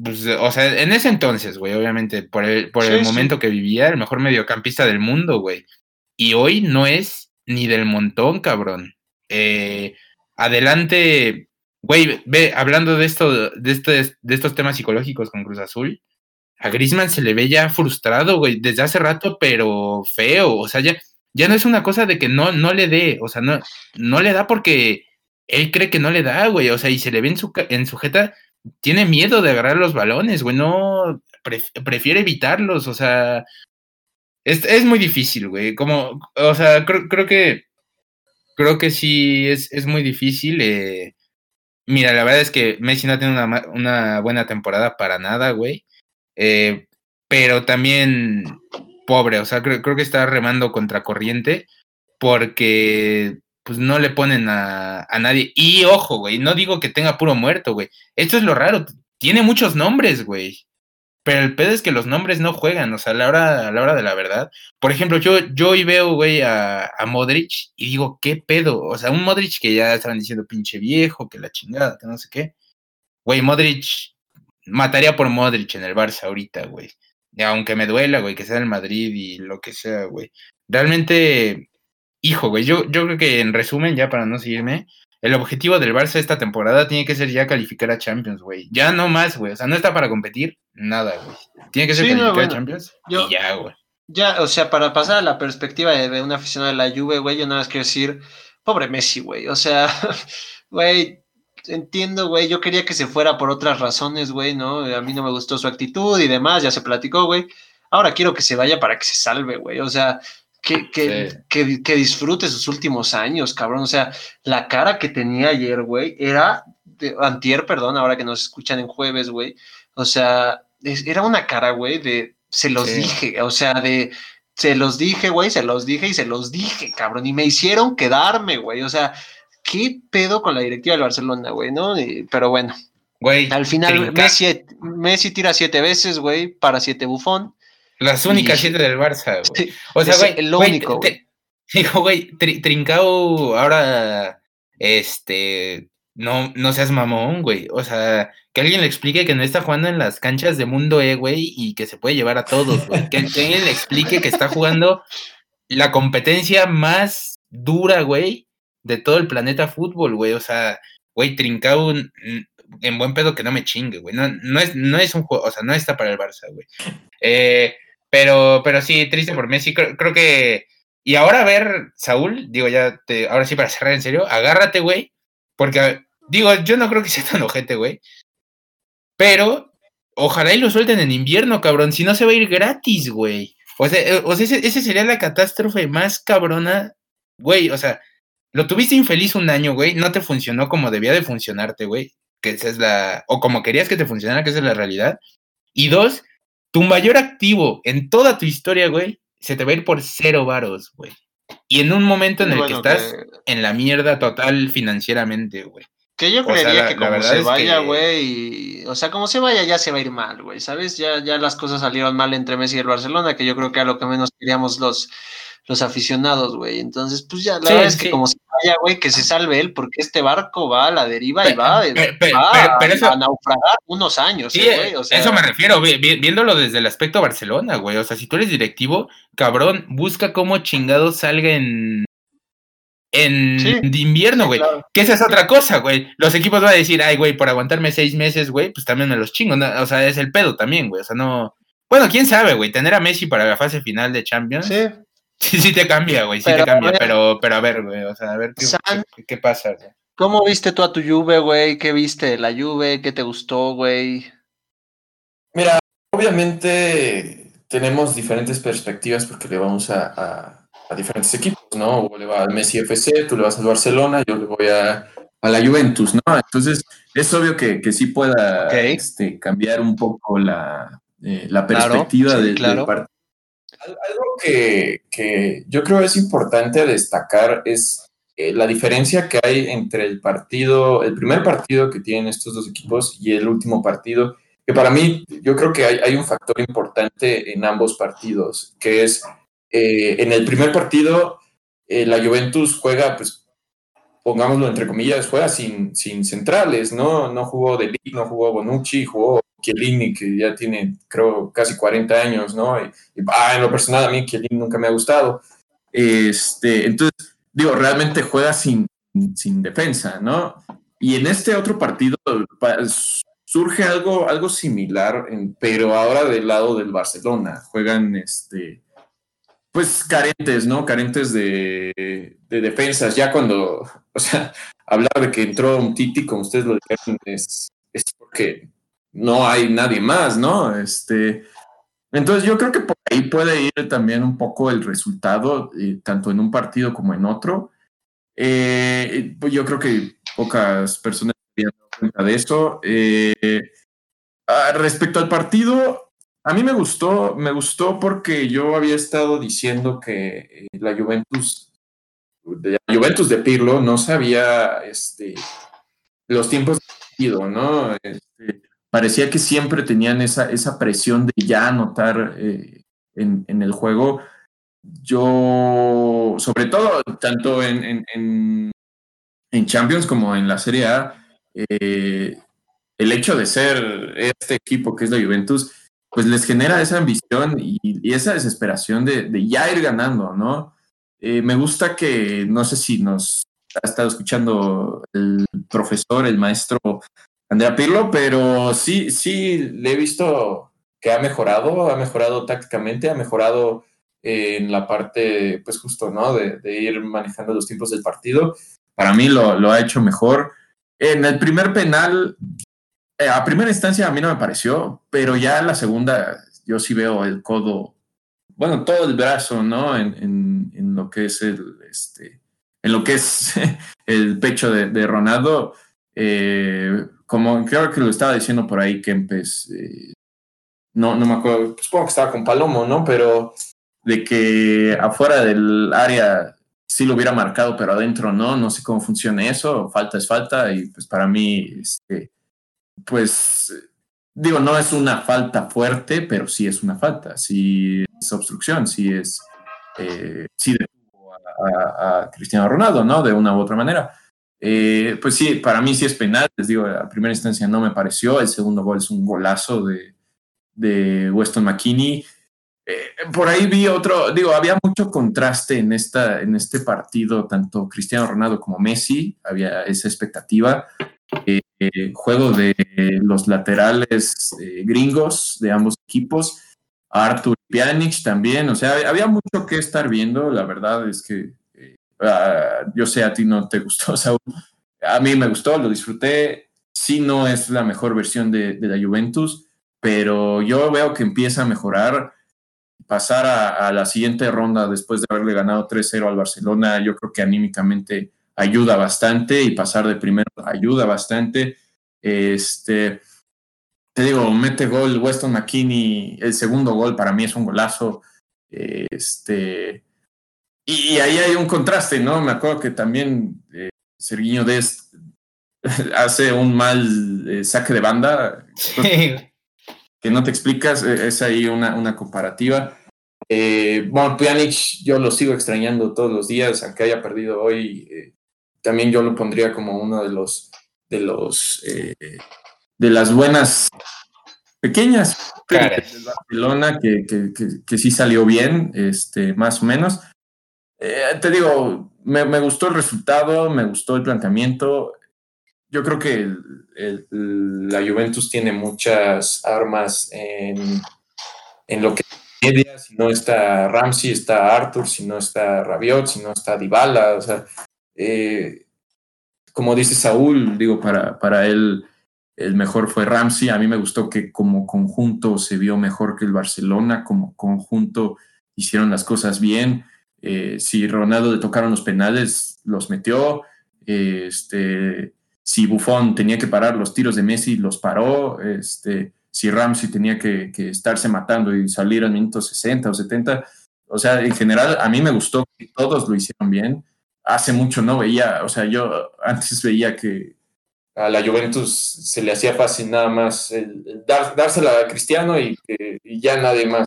pues, o sea, en ese entonces, güey, obviamente, por el, por el momento que vivía, el mejor mediocampista del mundo, güey. Y hoy no es ni del montón, cabrón. Eh, adelante, güey, ve, hablando de esto, de, de estos temas psicológicos con Cruz Azul, a Grisman se le ve ya frustrado, güey, desde hace rato, pero feo. O sea, ya, ya no es una cosa de que no, no le dé, o sea, no, no le da porque él cree que no le da, güey. O sea, y se le ve en su, en su jeta, tiene miedo de agarrar los balones, güey. No, prefiere evitarlos, o sea. Es, es muy difícil, güey. Como, o sea, creo, creo que. Creo que sí es, es muy difícil. Eh, mira, la verdad es que Messi no tiene una, una buena temporada para nada, güey. Eh, pero también pobre, o sea, creo, creo que está remando contra corriente porque pues no le ponen a, a, nadie. Y ojo, güey, no digo que tenga puro muerto, güey. Esto es lo raro, tiene muchos nombres, güey. Pero el pedo es que los nombres no juegan, o sea, a la hora, a la hora de la verdad. Por ejemplo, yo, yo hoy veo, güey, a, a, Modric y digo, ¿qué pedo? O sea, un Modric que ya estaban diciendo pinche viejo, que la chingada, que no sé qué. Güey, Modric, mataría por Modric en el Barça ahorita, güey. Aunque me duela, güey, que sea el Madrid y lo que sea, güey. Realmente, hijo, güey, yo, yo creo que en resumen, ya para no seguirme, el objetivo del Barça esta temporada tiene que ser ya calificar a Champions, güey. Ya no más, güey. O sea, no está para competir, nada, güey. Tiene que ser calificar a Champions y ya, güey. Ya, o sea, para pasar a la perspectiva de, de un aficionado de la Juve, güey, yo nada más quiero decir, pobre Messi, güey. O sea, güey, entiendo, güey. Yo quería que se fuera por otras razones, güey, ¿no? A mí no me gustó su actitud y demás, ya se platicó, güey. Ahora quiero que se vaya para que se salve, güey. O sea, que, que, que, disfrute sus últimos años, cabrón. O sea, la cara que tenía ayer, güey, era, de, antier, perdón, ahora que nos escuchan en jueves, güey. O sea, era una cara, güey, de, se los dije, o sea, de, se los dije, güey, se los dije y se los dije, cabrón. Y me hicieron quedarme, güey. O sea, ¿qué pedo con la directiva del Barcelona, güey? ¿No? pero bueno. Güey. Al final, Messi, Messi, tira siete veces, güey, para siete bufón. Las únicas siete del Barça, güey. o sea, güey. Lo único. dijo, güey, Trincao ahora, este, no, no seas mamón, güey. O sea, que alguien le explique que no está jugando en las canchas de Mundo E, güey, y que se puede llevar a todos, güey. Que alguien le explique que está jugando la competencia más dura, güey, de todo el planeta fútbol, güey. O sea, güey, Trincao en buen pedo que no me chingue, güey. No, no, es, no es un juego, o sea, no está para el Barça, güey. Eh, pero, pero sí, triste por Messi. Creo, creo, que. Y ahora a ver, Saúl, digo ya, te, ahora sí para cerrar en serio, agárrate, güey. Porque, digo, yo no creo que sea tan ojete, güey. Pero, ojalá y lo suelten en invierno, cabrón. Si no, se va a ir gratis, güey. O sea, eh, o sea ese, sería la catástrofe más cabrona, güey. O sea, lo tuviste infeliz un año, güey, no te funcionó como debía de funcionarte, güey, que esa es la, o como querías que te funcionara, que esa es la realidad. Y dos, tu mayor activo en toda tu historia, güey, se te va a ir por cero varos, güey. Y en un momento en el que estás en la mierda total financieramente, güey. Que yo creería que como se vaya, güey, o sea, como se vaya ya se va a ir mal, güey, ¿sabes? Ya, ya las cosas salieron mal entre Messi y el Barcelona, que yo creo que a lo que menos queríamos los, los aficionados, güey. Entonces, pues ya, la verdad es que como se vaya, güey, que se salve él, porque este barco va a la deriva y va, a, naufragar unos años, sí, ¿eh, güey. O sea, eso me refiero, viéndolo desde el aspecto Barcelona, güey. O sea, si tú eres directivo, cabrón, busca cómo chingado salga en. En invierno, güey. Que esa es otra cosa, güey. Los equipos van a decir, ay, güey, por aguantarme seis meses, güey, pues también me los chingo. O sea, es el pedo también, güey. O sea, no. Bueno, quién sabe, güey. Tener a Messi para la fase final de Champions. Sí. Sí, sí te cambia, güey, sí te cambia, pero, pero a ver, güey, o sea, a ver qué, qué, pasa, güey. ¿Cómo viste tú a tu Juve, güey? ¿Qué viste de la Juve? ¿Qué te gustó, güey? Mira, obviamente tenemos diferentes perspectivas porque le vamos a, a, diferentes equipos, ¿no? O le va al Messi FC, tú le vas al Barcelona, yo le voy a, a la Juventus, ¿no? Entonces, es obvio que, que sí pueda este, cambiar un poco la, eh, la perspectiva del, partido algo que, yo creo es importante destacar es eh, la diferencia que hay entre el partido, el primer partido que tienen estos dos equipos y el último partido, que para mí yo creo que hay, un factor importante en ambos partidos, que es eh, en el primer partido eh, la Juventus juega, pues pongámoslo entre comillas, juega sin, sin centrales, ¿no? No jugó De no jugó Bonucci, jugó Chiellini, que ya tiene, creo, casi 40 años, ¿no? Y, ah, en lo personal, a mí Chiellini nunca me ha gustado. Este, entonces, digo, realmente juega sin, sin defensa, ¿no? Y en este otro partido, surge algo, algo similar, pero ahora del lado del Barcelona. Juegan este, pues carentes, ¿no? Carentes de, defensas. Ya cuando, o sea, hablar de que entró un Titi, como ustedes lo dijeron, es, es porque no hay nadie más, ¿no? Este, entonces yo creo que por ahí puede ir también un poco el resultado, eh, tanto en un partido como en otro. Eh, pues yo creo que pocas personas se cuenta de eso. Eh, ah, respecto al partido, a mí me gustó, me gustó porque yo había estado diciendo que la Juventus, la Juventus de Pirlo no sabía este, los tiempos partido, ¿no? Este, parecía que siempre tenían esa, esa presión de ya anotar en, en, el juego yo, sobre todo, tanto en, en, Champions como en la Serie A, eh, el hecho de ser este equipo que es la Juventus, pues les genera esa ambición y, esa desesperación de, ya ir ganando, ¿no? Eh, me gusta que, no sé si nos ha estado escuchando el profesor, el maestro Andrea Pirlo, pero sí, sí, le he visto que ha mejorado, ha mejorado tácticamente, ha mejorado en la parte, pues justo, ¿no? De, ir manejando los tiempos del partido. Para mí lo, ha hecho mejor. En el primer penal, eh, a primera instancia a mí no me pareció, pero ya en la segunda yo sí veo el codo, bueno, todo el brazo, ¿no? En, lo que es el, este, en lo que es el pecho de, Ronaldo. Eh, como creo que lo estaba diciendo por ahí Kempes, eh, no, no me acuerdo, supongo que estaba con Palomo, ¿no? Pero de que afuera del área sí lo hubiera marcado, pero adentro no, no sé cómo funciona eso, falta es falta y pues para mí, este, pues digo, no es una falta fuerte, pero sí es una falta, sí es obstrucción, sí es, eh, sí detuvo a, Cristiano Ronaldo, ¿no? De una u otra manera. Eh, pues sí, para mí sí es penal, les digo, a primera instancia no me pareció, el segundo gol es un golazo de, de Weston McKinney. Eh, por ahí vi otro, digo, había mucho contraste en, esta, en este partido, tanto Cristiano Ronaldo como Messi, había esa expectativa. Eh, juego de los laterales eh, gringos de ambos equipos, Arthur Pjanic también, o sea, había mucho que estar viendo, la verdad es que ah, yo sé a ti no te gustó, Saúl, a mí me gustó, lo disfruté, sí no es la mejor versión de, de la Juventus, pero yo veo que empieza a mejorar. Pasar a, la siguiente ronda después de haberle ganado 3-0 al Barcelona, yo creo que anímicamente ayuda bastante y pasar de primero ayuda bastante. Este, te digo, mete gol Weston McKinney, el segundo gol para mí es un golazo. Este, y, ahí hay un contraste, ¿no? Me acuerdo que también eh, Sergiño Dest hace un mal eh, saque de banda. Sí que no te explicas, e, es ahí una, comparativa. Eh, bueno, Pjanic yo lo sigo extrañando todos los días, aunque haya perdido hoy, eh, también yo lo pondría como uno de los, de los, eh, de las buenas pequeñas de Barcelona que, que, sí salió bien, este, más o menos. te digo, me, me, gustó el resultado, me gustó el planteamiento yo creo que la Juventus tiene muchas armas en, lo que media, si no está Ramsey, está Arthur, si no está Rabiot, si no está Dybala, o sea, eh, como dice Saúl, digo, para, para él el mejor fue Ramsey, a mí me gustó que como conjunto se vio mejor que el Barcelona, como conjunto hicieron las cosas bien, eh, si Ronaldo le tocaron los penales, los metió, este si Buffon tenía que parar los tiros de Messi, los paró. Este, si Ramsey tenía que, estarse matando y salir al minuto 60 o 70. O sea, en general, a mí me gustó que todos lo hicieron bien. Hace mucho no veía, o sea, yo antes veía que a la Juventus se le hacía fácil nada más dársela a Cristiano y, ya nadie más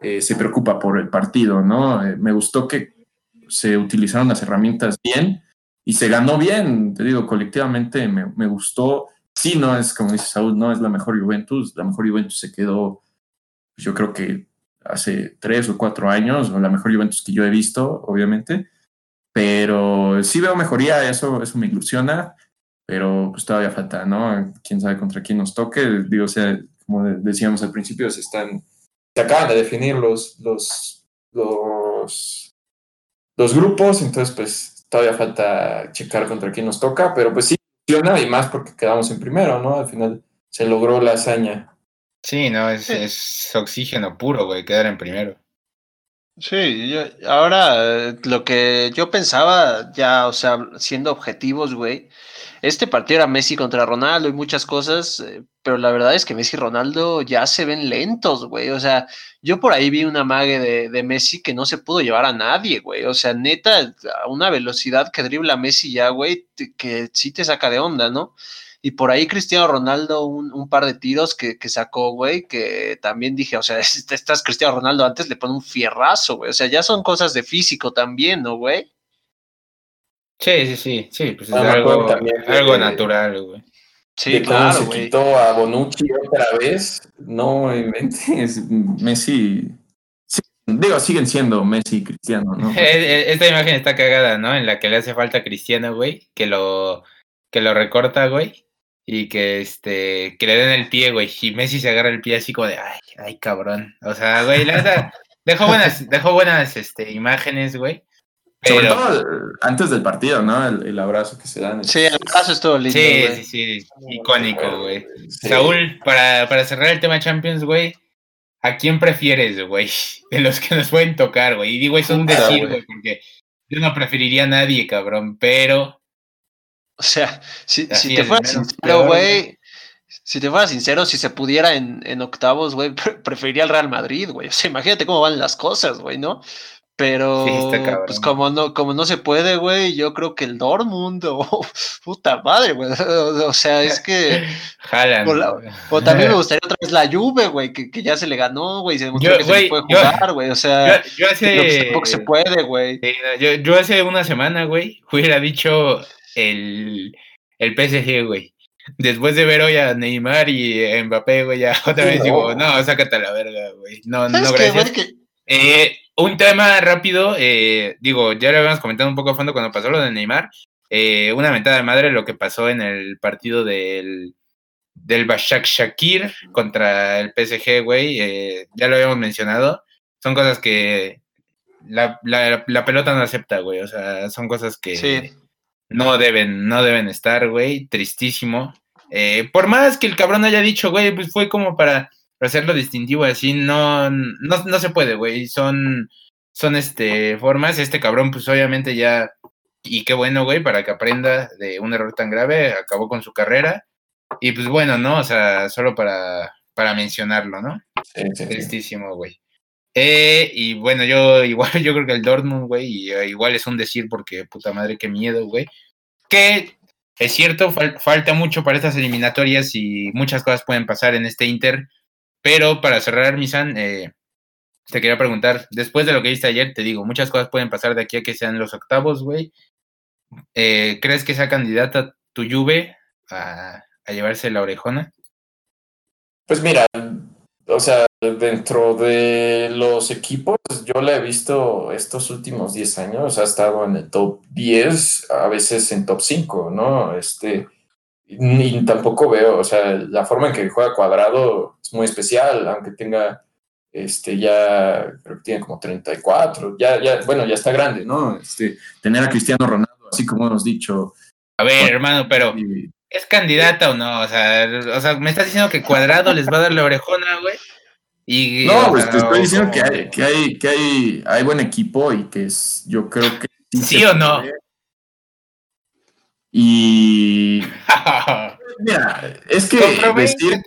eh, se preocupa por el partido, ¿no? Eh, me gustó que se utilizaron las herramientas bien y se ganó bien, te digo, colectivamente me, me, gustó. Sí, no es, como dice Saúl, no es la mejor Juventus, la mejor Juventus se quedó, yo creo que hace tres o cuatro años, o la mejor Juventus que yo he visto, obviamente, pero sí veo mejoría, eso, eso me ilusiona. pero pues todavía falta, ¿no? Quién sabe contra quién nos toque. Digo, o sea, como decíamos al principio, se están, se acaban de definir los, los, los, los grupos, entonces pues todavía falta checar contra quién nos toca, pero pues sí funciona y más porque quedamos en primero, ¿no? Al final se logró la hazaña. Sí, no, es, es oxígeno puro, güey, quedar en primero. Sí, ahora lo que yo pensaba, ya, o sea, siendo objetivos, güey, este partido era Messi contra Ronaldo y muchas cosas, eh, pero la verdad es que Messi y Ronaldo ya se ven lentos, güey, o sea, yo por ahí vi una mague de, de Messi que no se pudo llevar a nadie, güey, o sea, neta, a una velocidad que dribla Messi ya, güey, que sí te saca de onda, ¿no? Y por ahí Cristiano Ronaldo, un, par de tiros que, sacó, güey, que también dije, o sea, estás Cristiano Ronaldo antes le pone un fierrazo, güey. O sea, ya son cosas de físico también, ¿no, güey? Sí, sí, sí, sí, pues es algo, algo natural, güey. Sí, claro, se quitó a Bonucci otra vez. No inventes, Messi. digo, siguen siendo Messi y Cristiano, ¿no? Esta imagen está cagada, ¿no? En la que le hace falta a Cristiano, güey, que lo, que lo recorta, güey, y que este que le den el pie, güey. Y Messi se agarra el pie así como de ay, ay, cabrón. O sea, güey, la verdad, dejó buenas, dejó buenas este, imágenes, güey. Sobre todo antes del partido, ¿no? El, abrazo que se dan. Sí, el abrazo es todo lindo. Sí, sí, sí, icónico, güey. Saúl, para, para cerrar el tema Champions, güey, ¿a quién prefieres, güey? De los que nos pueden tocar, güey. Y digo, es un decir, güey, porque yo no preferiría a nadie, cabrón, pero o sea, si, si te fuera sincero, güey, si te fuera sincero, si se pudiera en, en octavos, güey, preferiría el Real Madrid, güey. O sea, imagínate cómo van las cosas, güey, ¿no? Pero, pues como no, como no se puede, güey, yo creo que el Dortmund, oh, puta madre, güey. O sea, es que. Jalan. O, también me gustaría otra vez la Juve, güey, que, que, ya se le ganó, güey, se demostró que se puede jugar, güey. O sea, yo, hace, tampoco se puede, güey. yo, yo hace una semana, güey, hubiera dicho el, el PSG, güey. Después de ver hoy a Neymar y Mbappé, güey, ya otra vez digo, no, sácate a la verga, güey. No, no, gracias. Eh, un tema rápido, eh, digo, ya lo habíamos comentado un poco a fondo cuando pasó lo de Neymar. Eh, una mentada de madre lo que pasó en el partido del, del Bashak Shakir contra el PSG, güey. ya lo habíamos mencionado. Son cosas que la, la, pelota no acepta, güey. O sea, son cosas que. Sí no deben, no deben estar, güey. Tristísimo. Eh, por más que el cabrón haya dicho, güey, pues fue como para hacerlo distintivo así, no, no, no se puede, güey. Son, son este, formas. Este cabrón, pues obviamente ya, y qué bueno, güey, para que aprenda de un error tan grave, acabó con su carrera. Y pues bueno, ¿no? O sea, solo para, para mencionarlo, ¿no? Tristísimo, güey. Eh, y bueno, yo igual, yo creo que el Dortmund, güey, eh, igual es un decir porque puta madre, qué miedo, güey. Que es cierto, falta mucho para estas eliminatorias y muchas cosas pueden pasar en este Inter. Pero para cerrar, Misan, eh, te quería preguntar, después de lo que viste ayer, te digo, muchas cosas pueden pasar de aquí a que sean los octavos, güey. ¿Crees que sea candidata tu Juve a llevarse la orejona? Pues mira, o sea, dentro de los equipos, yo le he visto estos últimos 10 años, ha estado en el top 10, a veces en top 5, ¿no? Este, ni tampoco veo, o sea, la forma en que juega cuadrado es muy especial, aunque tenga, este, ya, creo que tiene como 34, ya, ya, bueno, ya está grande, ¿no? Este, tener a Cristiano Ronaldo, así como hemos dicho. A ver, hermano, pero ¿Es candidata o no? O sea, o sea, me estás diciendo que Cuadrado les va a dar la orejona, güey. Y, no, pues te estoy diciendo que hay, que hay, que hay, hay buen equipo y que es, yo creo que sí, o no. Y mira, es que decir,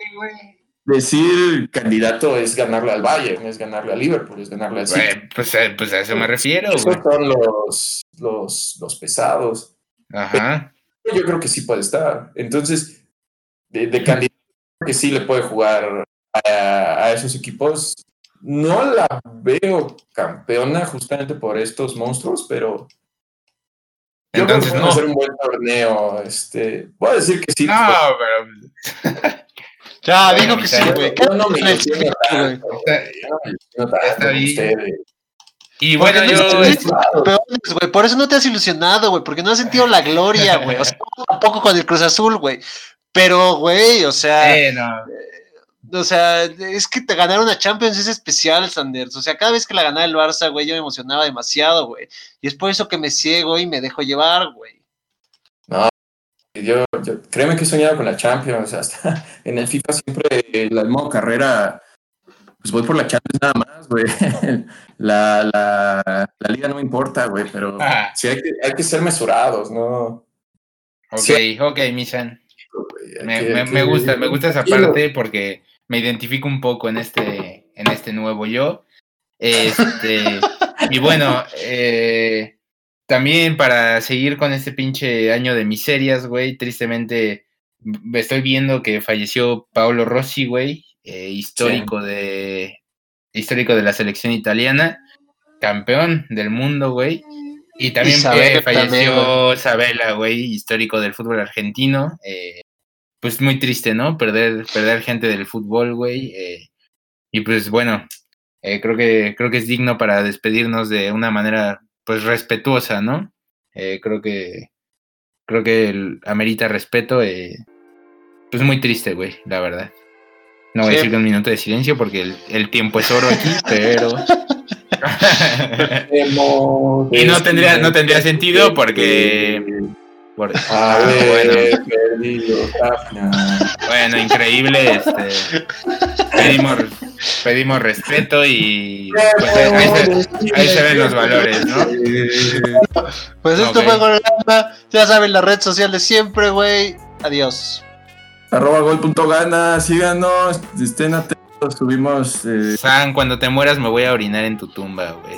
decir, candidato es ganarle al Bayern, es ganarle al Liverpool, es ganarle al City. pues, eh, pues, a eso me refiero. Esos son los, los, los pesados. Ajá yo creo que sí puede estar. Entonces, de, candidato que sí le puede jugar a, esos equipos, no la veo campeona justamente por estos monstruos, pero yo Entonces, creo que no. hacer un buen torneo. Este, voy a decir que sí. No, pero. ya, digo que sí, güey. Yo no me Está, bien. Y bueno, yo. por eso no te has ilusionado, güey, porque no has sentido la gloria, güey. O sea, tampoco con el Cruz Azul, güey. Pero, güey, o sea. O sea, es que te ganar una Champions es especial, Sanders. O sea, cada vez que la ganaba el Barça, güey, yo me emocionaba demasiado, güey. Y es por eso que me ciego y me dejo llevar, güey. No, yo, créeme que he soñado con la Champions. Hasta en el FIFA siempre, el modo carrera, pues voy por la Champions nada más, güey. La, la, la liga no me importa, güey, pero ah. sí hay que, hay que ser mesurados, ¿no? Ok, ok, Misan. Me, me, gusta, me gusta esa parte porque me identifico un poco en este, en este nuevo yo. Este, y bueno, eh, también para seguir con este pinche año de miserias, güey, tristemente estoy viendo que falleció Paolo Rossi, güey, eh, histórico de histórico de la selección italiana, campeón del mundo, güey. Y también eh, falleció Isabela, güey, histórico del fútbol argentino. Eh, pues muy triste, ¿no? Perder, perder gente del fútbol, güey. Eh, y pues bueno, eh, creo, que, creo que es digno para despedirnos de una manera pues respetuosa, ¿no? Eh, creo que creo que amerita respeto. pues muy triste, güey, la verdad. No voy a decir un minuto de silencio porque el, el tiempo es oro aquí, pero... y no tendría, no tendría sentido porque Ah, bueno. bueno, increíble. Este, pedimos, pedimos respeto y pues, ahí, se, ven los valores, ¿no? Pues esto fue Golgana. Ya saben, la red social de siempre, güey. Adiós. Arroba gol.gana, síganos, estén atentos, subimos. Eh... San, cuando te mueras me voy a orinar en tu tumba, güey.